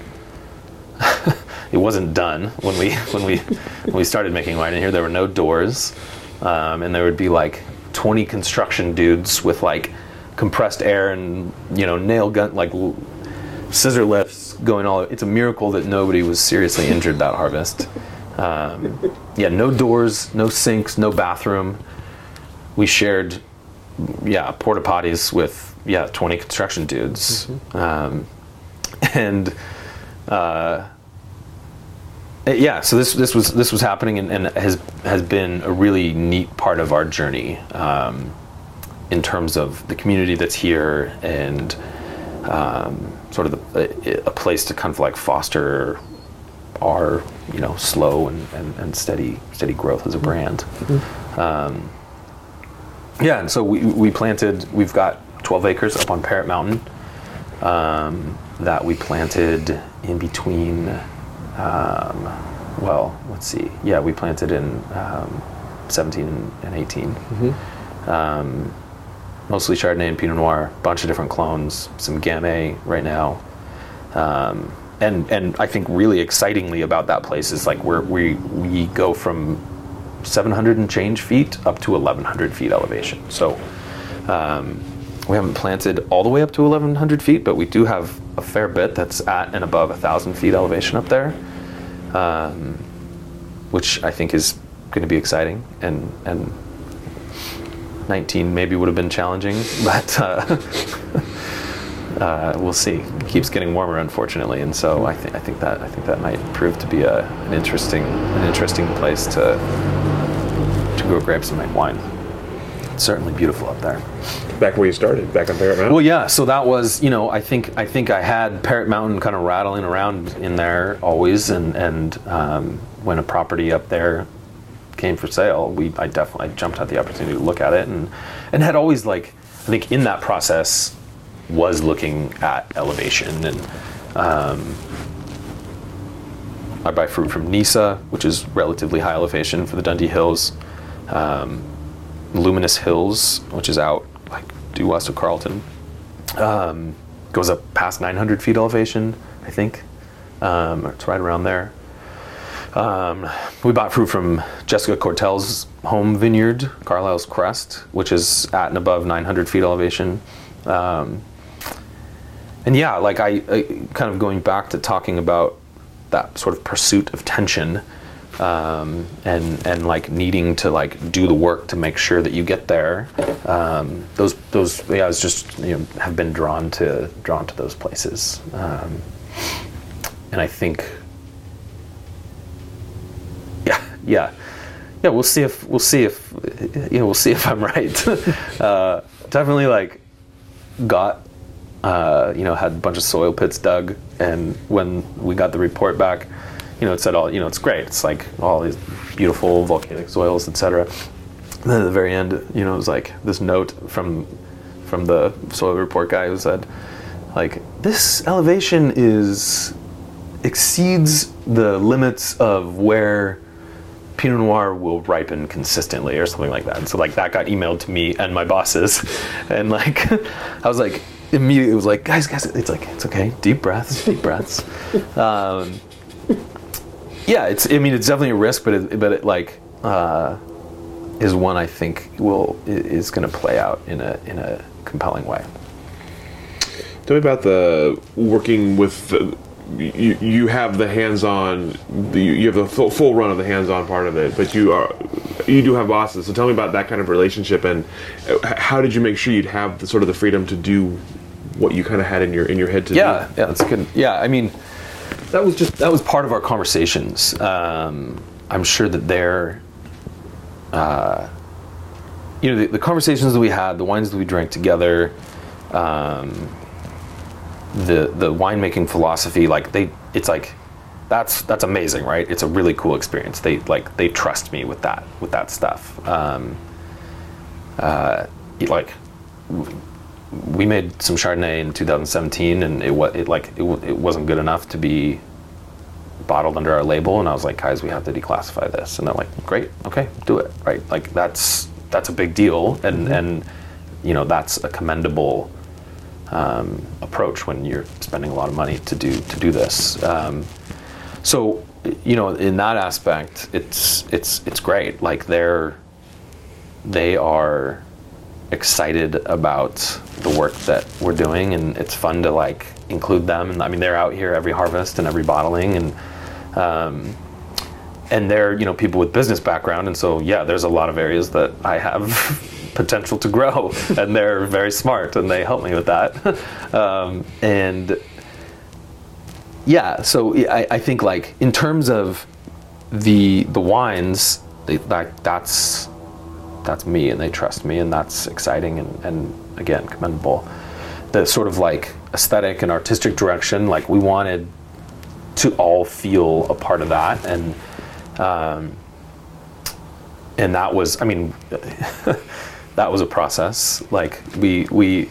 *laughs* it wasn't done when we *laughs* when we when we started making wine in here. There were no doors um, and there would be like 20 construction dudes with like compressed air and you know nail gun like scissor lifts going all it's a miracle that nobody was seriously injured that harvest. Um, yeah no doors no sinks no bathroom. We shared yeah porta potties with yeah 20 construction dudes. Um, *laughs* and uh, yeah so this this was this was happening and, and has has been a really neat part of our journey um, in terms of the community that's here and um, sort of the, a, a place to kind of like foster our you know slow and, and, and steady steady growth as a brand. Um, yeah and so we, we planted we've got 12 acres up on parrot mountain um, that we planted in between um, well let's see. Yeah we planted in um, 17 and, and 18 um, mostly chardonnay and pinot noir a bunch of different clones some gamay right now. Um, and and I think really excitingly about that place is like where we we go from 700 and change feet up to 1100 feet elevation. So um, we haven't planted all the way up to 1100 feet, but we do have a fair bit that's at and above 1000 feet elevation up there, um, which I think is going to be exciting and and 19 maybe would have been challenging, *laughs* but. Uh, *laughs* uh, we'll see. It keeps getting warmer, unfortunately, and so I think I think that I think that might prove to be a, an interesting an interesting place to to grow grapes and make wine. It's certainly beautiful up there. Back where you started, back on Parrot Mountain. Well, yeah. So that was, you know, I think I think I had Parrot Mountain kind of rattling around in there always, and and um, when a property up there came for sale, we I definitely jumped at the opportunity to look at it, and and had always like I think in that process was looking at elevation and um, I buy fruit from Nysa, which is relatively high elevation for the Dundee Hills. Um, Luminous Hills, which is out like due west of Carlton, um, goes up past 900 feet elevation, I think. Um, it's right around there. Um, we bought fruit from Jessica Cortell's home vineyard, Carlisle's Crest, which is at and above 900 feet elevation. Um, and yeah, like I, I kind of going back to talking about that sort of pursuit of tension um, and and like needing to like do the work to make sure that you get there. Um, those those yeah, I was just you know have been drawn to drawn to those places, um, and I think yeah yeah yeah we'll see if we'll see if you know we'll see if I'm *laughs* right. *laughs* uh, definitely like got, uh, you know, had a bunch of soil pits dug, and when we got the report back, you know, it said all, you know, it's great. It's like all these beautiful volcanic soils, etc. And then at the very end, you know, it was like this note from from the soil report guy who said, like, this elevation is exceeds the limits of where Pinot Noir will ripen consistently or something like that. And so like that got emailed to me and my bosses, *laughs* and like *laughs* I was like immediately it was like guys guys it's like it's okay deep breaths deep breaths. *laughs* Um, yeah, it's I mean it's definitely a risk, but it, but it like uh, is one I think will is going to play out in a in a compelling way. Tell me about the working with the. You, you have the hands-on, the, you have the full, full run of the hands-on part of it, but you are you do have bosses. So tell me about that kind of relationship and uh, how did you make sure you'd have the sort of the freedom to do what you kind of had in your in your head to do. Yeah, yeah, that's good. Yeah, I mean, that was just that was part of our conversations. Um, I'm sure that they're, uh, you know, the, the conversations that we had, the wines that we drank together, um, the the winemaking philosophy, like they, it's like. That's that's amazing, right? It's a really cool experience. They like they trust me with that with that stuff. Um, uh, like we made some Chardonnay in 2017, and it was it like it, it wasn't good enough to be bottled under our label. And I was like, guys, we have to declassify this. And they're like, great, okay, do it. Right? Like that's that's a big deal, and and you know that's a commendable um, approach when you're spending a lot of money to do to do this. Um, so you know, in that aspect, it's it's it's great. Like they're they are excited about the work that we're doing and it's fun to like include them. And i mean they're out here every harvest and every bottling and um, and they're you know people with business background. And so yeah there's a lot of areas that i have *laughs* potential to grow *laughs* and they're very smart and they help me with that. *laughs* Um, and yeah so I, I think like in terms of the the wines they, that that's that's me and they trust me and that's exciting and, and again commendable. The sort of like aesthetic and artistic direction like we wanted to all feel a part of that and um, and that was i mean *laughs* that was a process. Like we we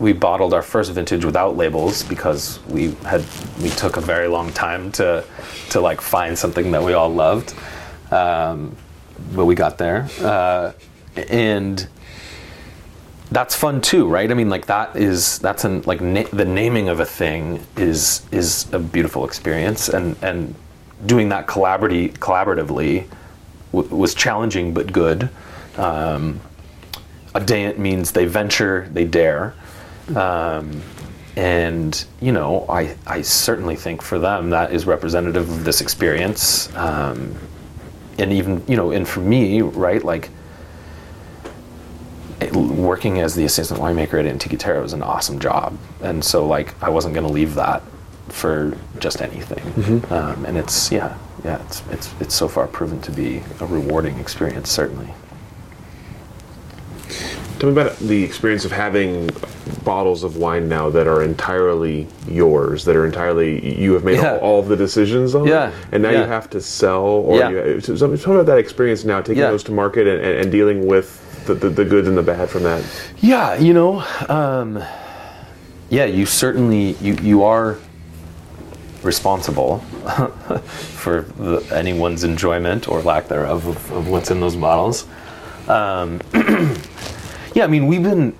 we bottled our first vintage without labels because we had we took a very long time to to like find something that we all loved. Um, but we got there. Uh, and that's fun too right? I mean like that is that's an like na- the naming of a thing is is a beautiful experience. And and doing that collaborative collaboratively w- was challenging but good. Um, Audeant means they venture they dare. Um, and you know I, I certainly think for them that is representative of this experience. Um, and even you know and for me right like working as the assistant winemaker at Antica Terra was an awesome job and so like I wasn't going to leave that for just anything um, and it's yeah yeah it's, it's it's so far proven to be a rewarding experience certainly Tell me about the experience of having bottles of wine now that are entirely yours, that are entirely you have made Yeah. all, all of the decisions on, Yeah, and now yeah. you have to sell. Or Yeah. you, so, so tell me about that experience now, taking Yeah. those to market and, and, and dealing with the, the, the good and the bad from that. Yeah, you know, um, yeah, you certainly you you are responsible *laughs* for the, anyone's enjoyment or lack thereof of, of what's in those bottles. Um, *clears throat* yeah, I mean, we've been.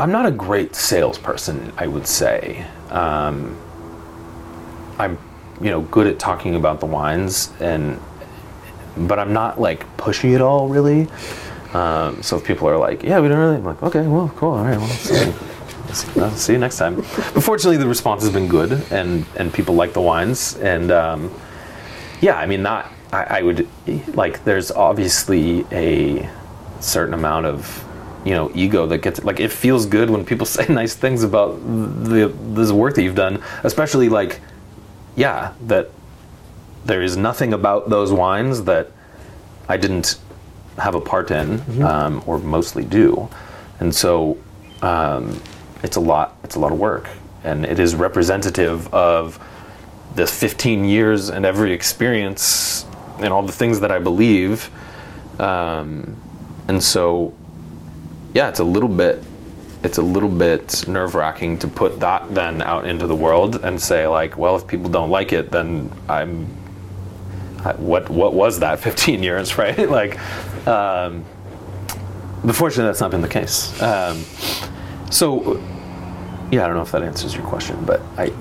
I'm not a great salesperson, I would say. Um, I'm, you know, good at talking about the wines and but I'm not like pushy at all, really. Um, so if people are like, "Yeah, we don't really," I'm like, "Okay, well, cool, all right, well, see, see, see you next time." But fortunately, the response has been good, and and people like the wines, and um, yeah, I mean, not I, I would like. There's obviously a certain amount of you know ego that gets like it feels good when people *laughs* say nice things about the this work that you've done, especially like yeah that there is nothing about those wines that I didn't have a part in, um, or mostly do. And so, um, it's a lot. It's a lot of work, and it is representative of the 15 years and every experience and all the things that I believe. Um, and so, yeah, it's a little bit. It's a little bit nerve wracking to put that then out into the world and say like, well, if people don't like it, then I'm. What what was that *laughs* 15 years, right? *laughs* like, um, but fortunately, that's not been the case. Um, so, yeah, I don't know if that answers your question, but I,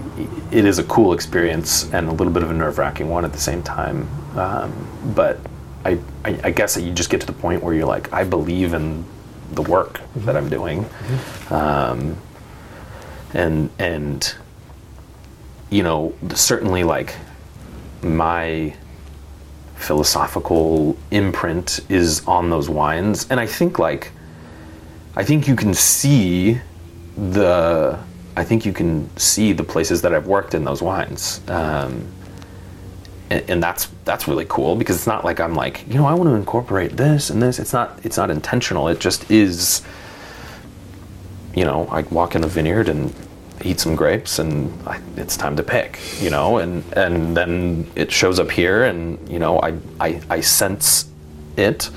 it is a cool experience and a little bit of a nerve-wracking one at the same time. Um, but I, I, I guess that you just get to the point where you're like, I believe in the work that I'm doing, um, and and you know certainly like my philosophical imprint is on those wines. And i think like i think you can see the i think you can see the places that i've worked in those wines. Um, and, and that's that's really cool because it's not like i'm like you know i want to incorporate this and this. It's not it's not intentional. It just is you know i walk in a vineyard and eat some grapes and I, it's time to pick you know and and then it shows up here and you know i i, I sense it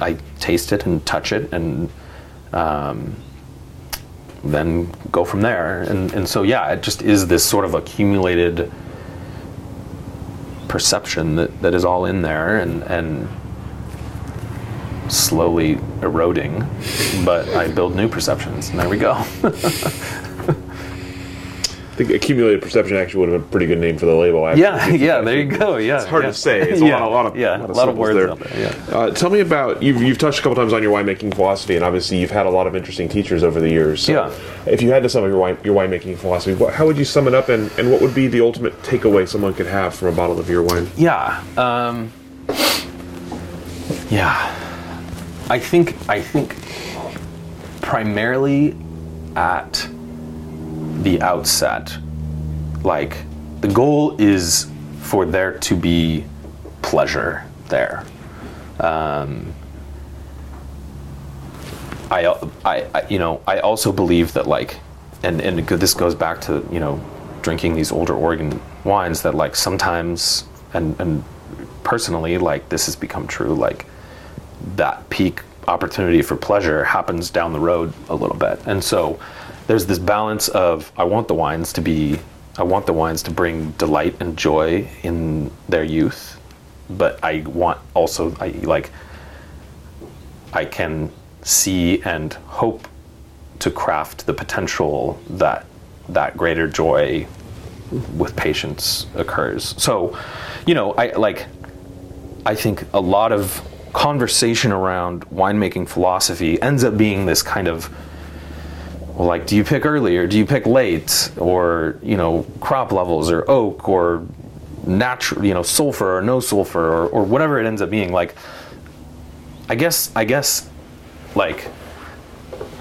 i taste it and touch it and um, then go from there. And and so yeah it just is this sort of accumulated perception that, that is all in there and and slowly eroding but i build new perceptions and there we go *laughs* think accumulated perception actually would have been a pretty good name for the label. Actually. Yeah, yeah, there you go. Yeah, It's hard yeah. to say. It's a lot, a lot of yeah, lot of, a lot of words there. out there. Yeah. Uh, tell me about you've, you've touched a couple times on your winemaking philosophy, and obviously you've had a lot of interesting teachers over the years. So Yeah. If you had to sum up your wine your winemaking philosophy, what, how would you sum it up, and, and what would be the ultimate takeaway someone could have from a bottle of your wine? Yeah. Um, yeah. I think I think primarily at the outset, like the goal is for there to be pleasure there. Um, I, I, I, you know, I also believe that like, and and this goes back to you know, drinking these older Oregon wines that like sometimes, and and personally like this has become true like, that peak opportunity for pleasure happens down the road a little bit, and so there's this balance of I want the wines to be, I want the wines to bring delight and joy in their youth, but I want also I like I can see and hope to craft the potential that that greater joy with patience occurs. So, you know, I like I think a lot of conversation around winemaking philosophy ends up being this kind of like, do you pick early or do you pick late, or you know, crop levels or oak or natural, you know, sulfur or no sulfur or, or whatever it ends up being. Like, I guess, I guess, like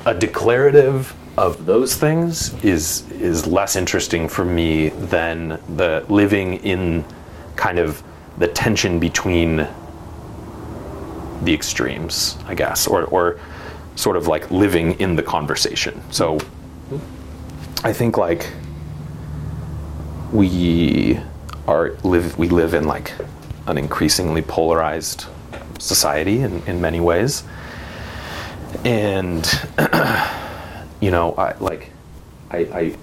a declarative of those things is is less interesting for me than the living in kind of the tension between the extremes, I guess, or or sort of like living in the conversation. So I think like we are live we live in like an increasingly polarized society in, in many ways. And *clears throat* you know, I like I, I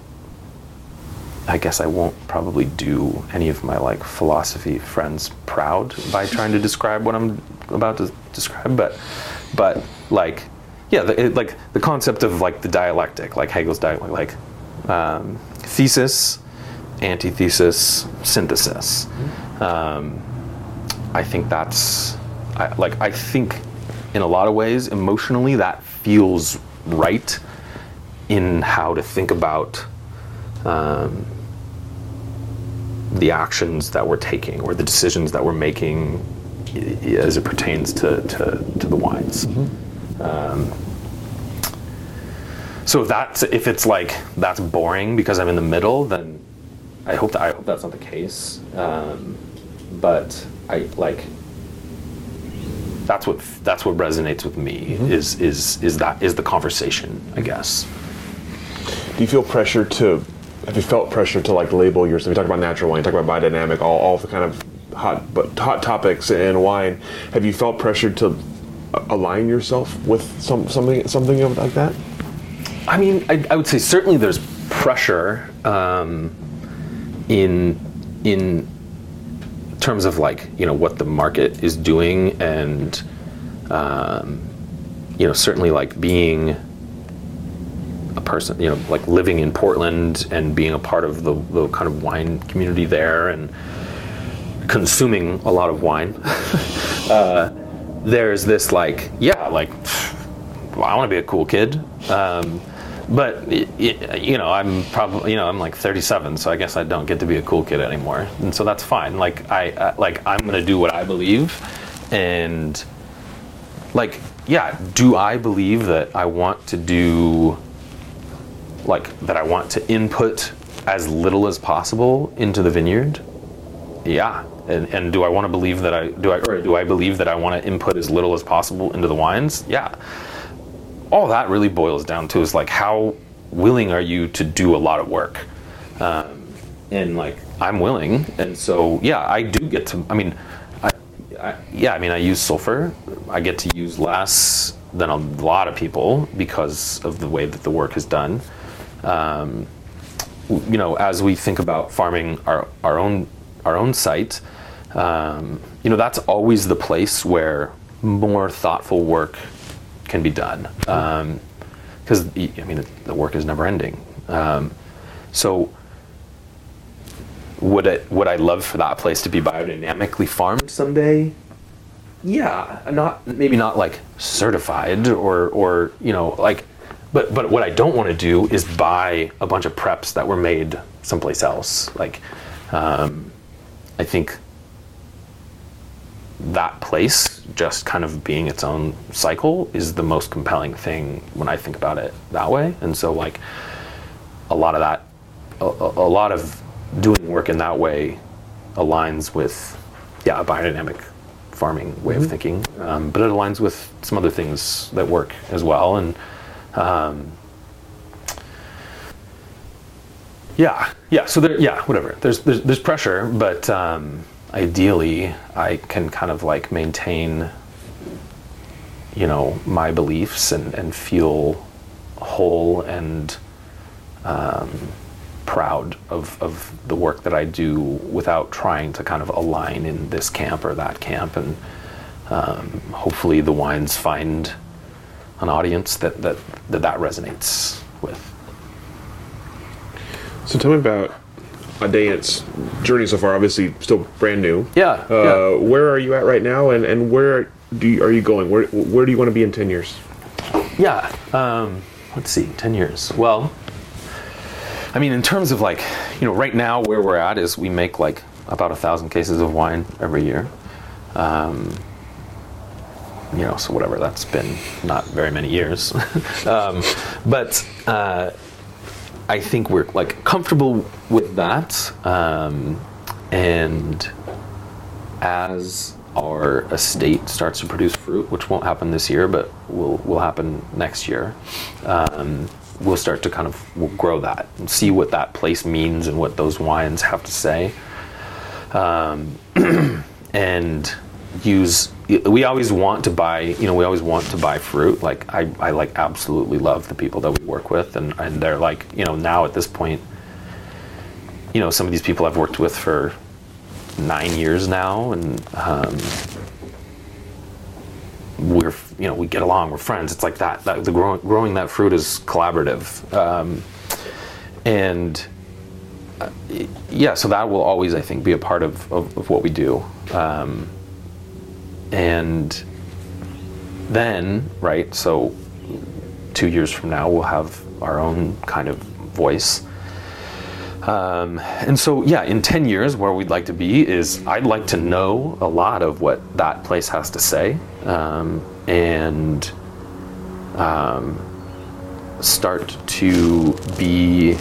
I guess I won't probably do any of my like philosophy friends proud by trying to describe what I'm about to describe, but but like yeah, the, it, like the concept of like the dialectic, like Hegel's dialectic, like um, thesis, antithesis, synthesis. Um, I think that's I, like I think in a lot of ways emotionally that feels right in how to think about um, the actions that we're taking or the decisions that we're making as it pertains to, to, to the wines. Um, so if that's if it's like that's boring because I'm in the middle, then I hope that I hope that's not the case. Um, but I like that's what that's what resonates with me is is is that is the conversation, I guess. do you feel pressure to? Have you felt pressure to like label yourself? You talk about natural wine, you talk about biodynamic, all, all the kind of hot but hot topics in wine. Have you felt pressure to align yourself with some something something like that? I mean, I, I would say certainly there's pressure um, in in terms of like you know what the market is doing and um, you know certainly like being a person you know like living in Portland and being a part of the, the kind of wine community there and consuming a lot of wine *laughs* uh, there's this like yeah like well, I want to be a cool kid. Um, but you know i'm probably you know i'm like 37 so i guess i don't get to be a cool kid anymore. And so that's fine. Like i uh, like i'm gonna do what i believe. And like yeah do i believe that i want to do like that i want to input as little as possible into the vineyard? Yeah and, and do i want to believe that i do i or do i believe that i want to input as little as possible into the wines? Yeah. All that really boils down to is like how willing are you to do a lot of work? Um, and like i'm willing and so yeah i do get to i mean I, I, yeah i mean i use sulfur. I get to use less than a lot of people because of the way that the work is done. Um, you know as we think about farming our, our own our own site um, you know that's always the place where more thoughtful work can be done because I mean the work is never ending. Um, so would it would I love for that place to be biodynamically farmed someday? Yeah, not maybe not like certified or or you know like, but but what I don't want to do is buy a bunch of preps that were made someplace else. Like, um, I think that place just kind of being its own cycle is the most compelling thing when I think about it that way. And so like a lot of that, a, a lot of doing work in that way aligns with, yeah, a biodynamic farming way of thinking. Um, but it aligns with some other things that work as well. And um, yeah, yeah. So there, yeah, whatever. There's there's, there's pressure, but um, ideally, I can kind of like maintain, you know, my beliefs and and feel whole and um, proud of of the work that I do without trying to kind of align in this camp or that camp, and um, hopefully the wines find an audience that that that, that resonates with. So tell me about Audeant's journey so far. Obviously, still brand new. Yeah, Uh, yeah. Where are you at right now, and, and where do you, are you going? Where where do you want to be in ten years? Yeah. Um, let's see, 10 years. Well, I mean, in terms of like, you know, right now where we're at is we make like about a thousand cases of wine every year. Um, you know, so whatever, that's been not very many years. *laughs* um, but uh, I think we're like comfortable with that. Um, and as our estate starts to produce fruit, which won't happen this year, but will will happen next year, um, we'll start to kind of we'll grow that and see what that place means and what those wines have to say, um, *clears throat* and use. We always want to buy, you know, we always want to buy fruit. Like I, I like absolutely love the people that we work with, and and they're like, you know, now at this point, you know, some of these people I've worked with for nine years now, and um, we're you know we get along, we're friends. It's like that. that the growing, growing that fruit is collaborative, um, and uh, yeah, so that will always I think be a part of of, of what we do, um, and then right, so two years from now we'll have our own kind of voice. Um, and so, yeah, in 10 years, where we'd like to be is I'd like to know a lot of what that place has to say um, and um, start to be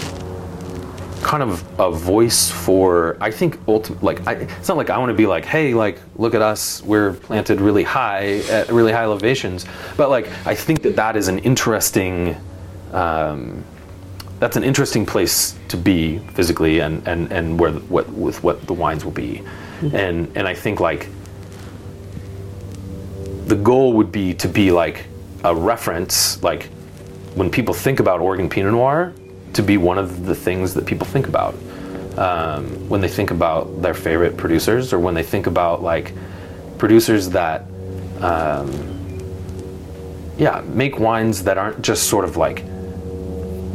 kind of a voice for, I think, ulti- like, I, it's not like I want to be like, hey, like, look at us, we're planted really high at really high elevations. But, like, I think that that is an interesting. Um, that's an interesting place to be physically and and and where what with what the wines will be, and and I think like the goal would be to be like a reference like when people think about Oregon Pinot Noir to be one of the things that people think about. Um, when they think about their favorite producers or when they think about like producers that um, yeah make wines that aren't just sort of like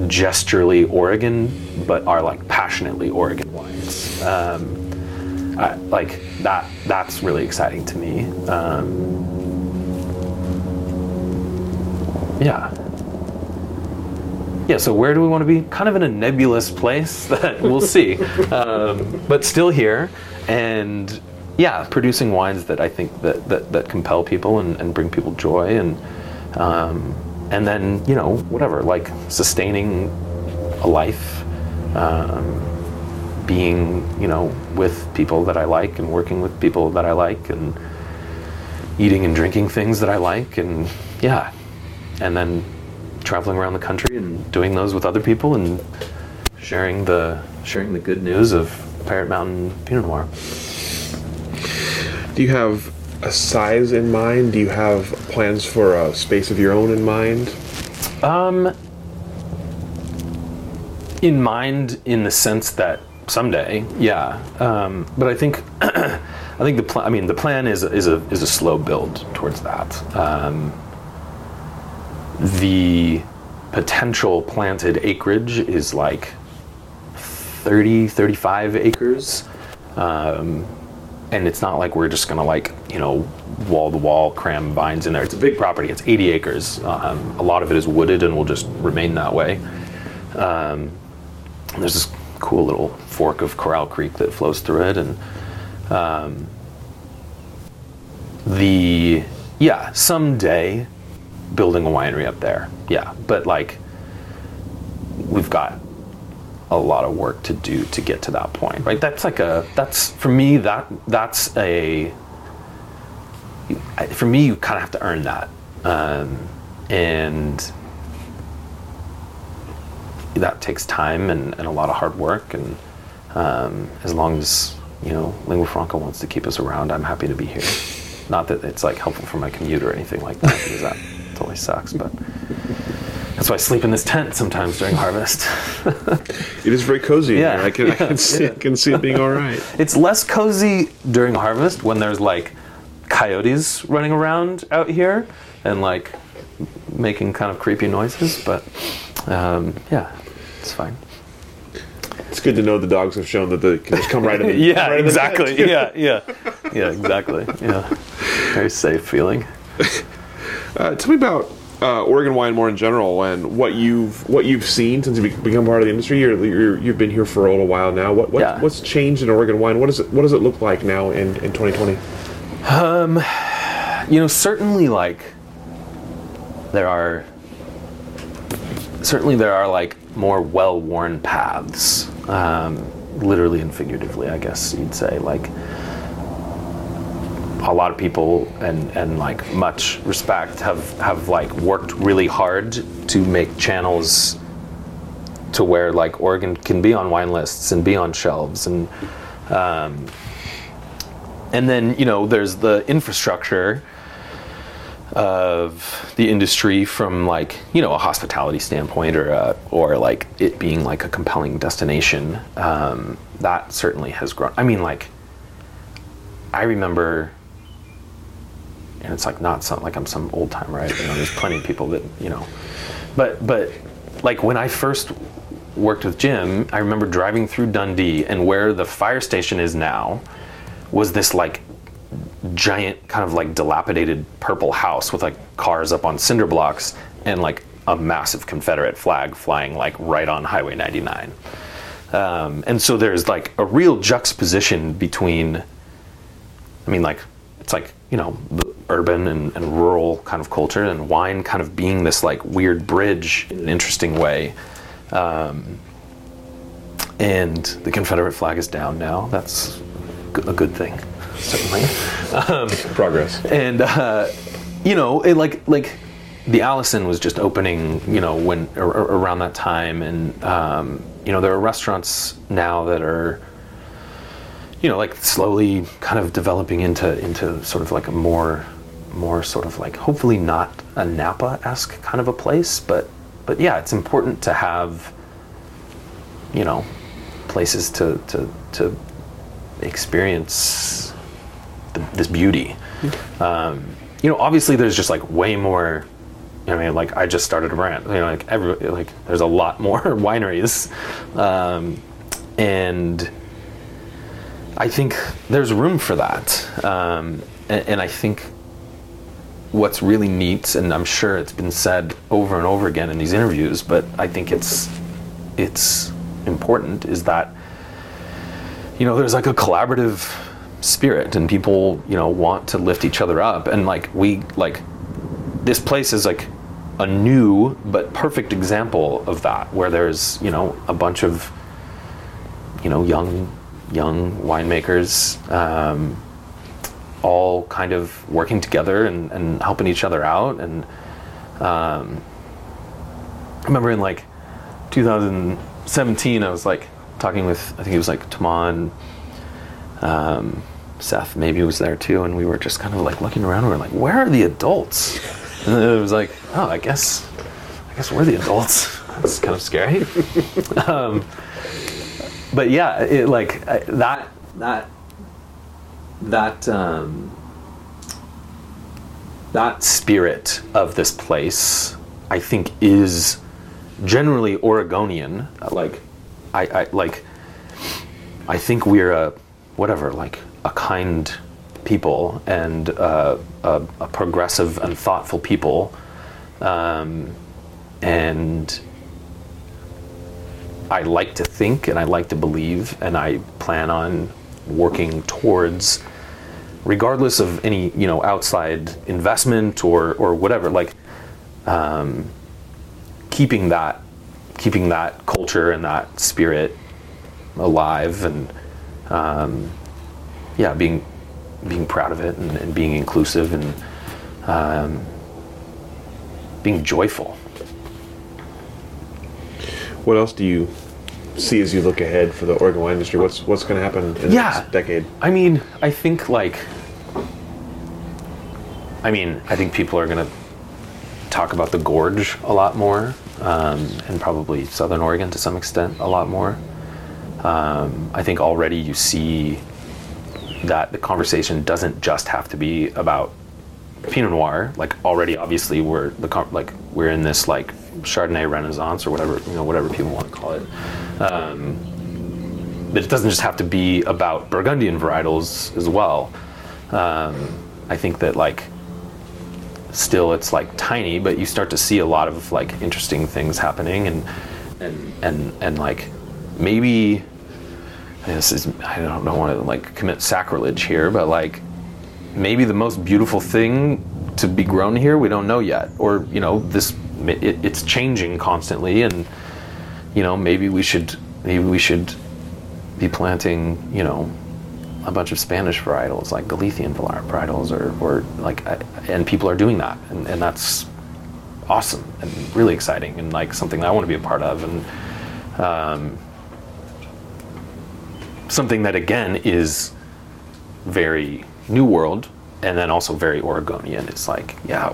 gesturally Oregon but are like passionately Oregon wines. Um, I, like that that's really exciting to me. Um, yeah yeah, so where do we want to be? Kind of in a nebulous place *laughs* that we'll see, um, but still here, and yeah, producing wines that I think that that, that compel people and, and bring people joy, and um, and then you know whatever, like sustaining a life, um, being you know with people that I like, and working with people that I like, and eating and drinking things that I like, and yeah, and then traveling around the country and doing those with other people and sharing the sharing the good news of Parrett Mountain Pinot Noir. Do you have a size in mind? Do you have plans for a space of your own in mind? Um, in mind, in the sense that someday, yeah. Um, but I think, *clears throat* I think the plan. I mean, the plan is is a is a slow build towards that. Um, the potential planted acreage is like 30 35 acres. Um, and it's not like we're just gonna like you know wall to wall cram vines in there. It's a big property. It's 80 acres. Um, a lot of it is wooded and will just remain that way. Um, there's this cool little fork of corral creek that flows through it. And um, the yeah someday building a winery up there. Yeah, but like we've got a lot of work to do to get to that point, right? That's like a that's for me that that's a for me you kind of have to earn that, um, and that takes time and, and a lot of hard work. And um, as long as you know Lingua Franca wants to keep us around, I'm happy to be here. Not that it's like helpful for my commute or anything like that, that totally sucks. But that's why I sleep in this tent sometimes during *laughs* harvest. It is very cozy. Yeah. I can, I can see, I can see it being all right. *laughs* it's less cozy during harvest when there's like coyotes running around out here and like making kind of creepy noises. But um, yeah, it's fine. It's good to know the dogs have shown that they can just come right in. The, *laughs* Yeah, right exactly. yeah, yeah, yeah, exactly. Yeah, very safe feeling. Uh, tell me about uh, Oregon wine more in general and what you've what you've seen since you've become part of the industry. You're, you're, you've been here for a little while now. What, what Yeah. what's changed in Oregon wine? What does it what does it look like now in, in 2020? Um, You know, certainly like there are certainly there are like more well-worn paths, um, literally and figuratively, I guess you'd say. Like a lot of people and and like much respect have have like worked really hard to make channels to where like Oregon can be on wine lists and be on shelves and um, and then you know there's the infrastructure of the industry from like you know a hospitality standpoint or a, or like it being like a compelling destination um, that certainly has grown. I mean like i remember and it's like not something like i'm some old time right? You know there's plenty of people that you know. But but like when i first worked with jim i remember driving through dundee and where the fire station is now was this like giant kind of like dilapidated purple house with like cars up on cinder blocks and like a massive confederate flag flying like right on highway 99 um, and so there's like a real juxtaposition between i mean like it's like you know the urban and, and rural kind of culture and wine kind of being this like weird bridge in an interesting way. Um, and the confederate flag is down now. That's a good thing certainly. Progress. and uh, you know, it like like the Allison was just opening, you know, when ar- ar- around that time, and um, you know, there are restaurants now that are, you know, like slowly kind of developing into into sort of like a more more sort of like hopefully not a Napa esque kind of a place, but but yeah, it's important to have, you know, places to to to experience the, this beauty. Um, you know, obviously, there's just like way more. I mean, like I just started a brand. You know, like every like there's a lot more *laughs* wineries, um, and I think there's room for that. Um, and, and I think what's really neat, and I'm sure it's been said over and over again in these interviews, but I think it's it's important is that you know there's like a collaborative spirit and people you know want to lift each other up and like we like this place is like a new but perfect example of that where there's you know a bunch of you know young young winemakers um, all kind of working together and, and helping each other out and um, I remember in like 2017 I was like talking with I think it was like Taman um, Seth maybe was there too, and we were just kind of like looking around. And we are like, "Where are the adults?" And it was like, "Oh, I guess, I guess we're the adults." That's kind of scary. *laughs* um, but yeah, it like I, that that that um, that spirit of this place, I think, is generally Oregonian. Like, I, I like. I think we're a whatever, like a kind people and uh, a, a, progressive and thoughtful people, um, and I like to think and I like to believe, and I plan on working towards, regardless of any you know outside investment or or whatever, like um, keeping that keeping that culture and that spirit alive and um, yeah, being being proud of it and, and being inclusive and um, being joyful. What else do you see as you look ahead for the Oregon wine industry? What's what's going to happen in the yeah, next decade? I mean, I think like, I mean, I think people are going to talk about the gorge a lot more, um, and probably Southern Oregon to some extent a lot more. Um, I think already you see that the conversation doesn't just have to be about Pinot Noir. Like already, obviously, we're the like we're in this like Chardonnay Renaissance or whatever you know whatever people want to call it. Um, but it doesn't just have to be about Burgundian varietals as well. Um, I think that like still it's like tiny, but you start to see a lot of like interesting things happening and and and and like maybe this is I don't, don't want to like commit sacrilege here, but like maybe the most beautiful thing to be grown here we don't know yet, or you know this it, it's changing constantly, and you know maybe we should maybe we should be planting you know a bunch of Spanish varietals like Galician varietals, or or like and people are doing that, and, and that's awesome and really exciting and like something that I want to be a part of and. Um, something that again is very New World and then also very Oregonian. It's like, yeah,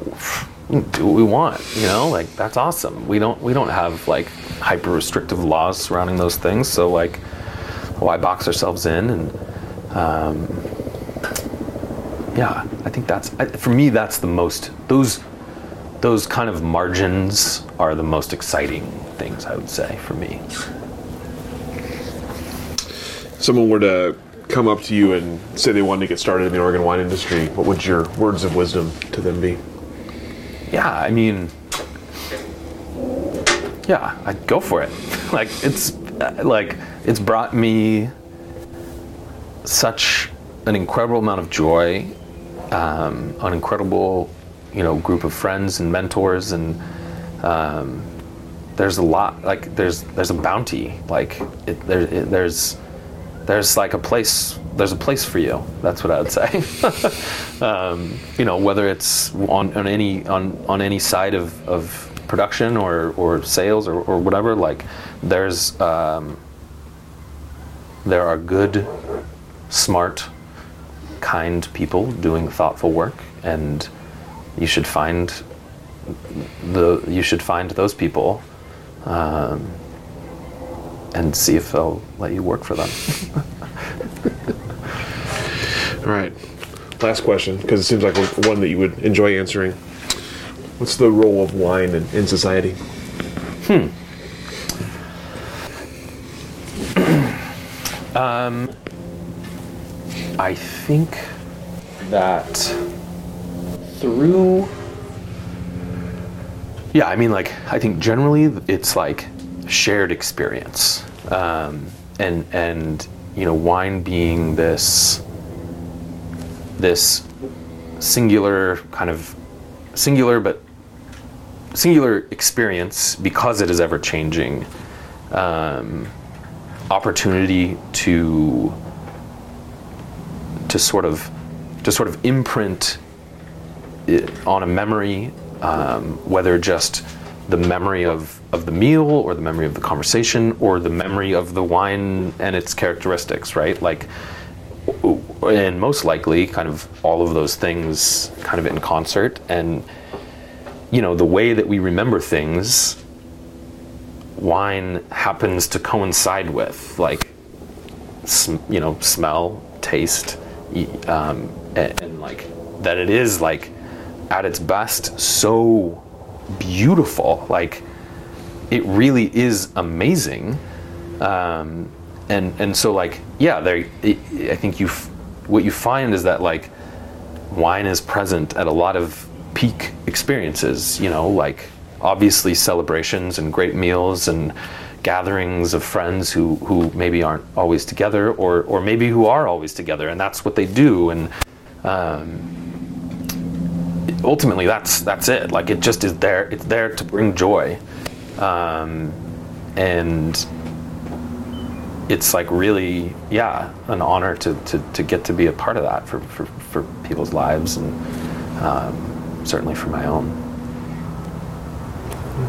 do what we want, you know, like that's awesome. We don't we don't have like hyper restrictive laws surrounding those things, so like why box ourselves in and um, yeah, I think that's for me that's the most those those kind of margins are the most exciting things I would say for me someone were to come up to you and say they wanted to get started in the Oregon wine industry, what would your words of wisdom to them be? Yeah, I mean, yeah, I'd go for it. *laughs* like it's like it's brought me such an incredible amount of joy, um, an incredible, you know, group of friends and mentors, and um, there's a lot like there's there's a bounty like it, there, it, there's there's like a place there's a place for you. That's what i would say. *laughs* Um, you know whether it's on, on any on, on any side of, of production or, or sales or, or whatever like there's um, there are good smart kind people doing thoughtful work and you should find the you should find those people um, and see if they'll let you work for them. All *laughs* right. Last question, because it seems like one that you would enjoy answering. What's the role of wine in, in society? Hmm. *clears throat* um, I think that through. Yeah, I mean, like, I think generally it's like shared experience, um, and and you know, wine being this this singular kind of singular but singular experience because it is ever changing um, opportunity to to sort of to sort of imprint on a memory um, whether just the memory of, of the meal or the memory of the conversation or the memory of the wine and its characteristics right? Like and most likely kind of all of those things kind of in concert. And you know the way that we remember things wine happens to coincide with like sm- you know smell taste um, and, and like that it is like at its best so beautiful. Like it really is amazing. Um, and and so like yeah there i think you what you find is that like wine is present at a lot of peak experiences you know like obviously celebrations and great meals and gatherings of friends who who maybe aren't always together or or maybe who are always together and that's what they do and um, ultimately that's that's it like it just is there it's there to bring joy um, and it's like really, yeah, an honor to, to, to get to be a part of that for, for, for people's lives and um, certainly for my own.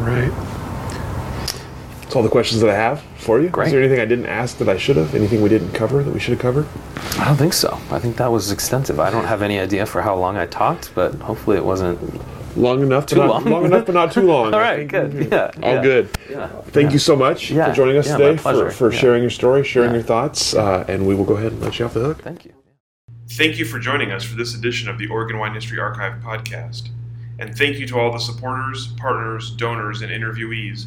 Right. That's all the questions that I have for you. Great. Is there anything I didn't ask that I should have? Anything we didn't cover that we should have covered? I don't think so. I think that was extensive. I don't have any idea for how long I talked, but hopefully it wasn't long enough, too but long. not, long enough, but not too long. *laughs* All right, good. *laughs* Yeah, all yeah. good. Yeah. Thank you so much Yeah. for joining us Yeah, my today, for, for Yeah. sharing your story, sharing Yeah. your thoughts, uh, and we will go ahead and let you off the hook. Thank you. Thank you for joining us for this edition of the Oregon Wine History Archive podcast. And thank you to all the supporters, partners, donors, and interviewees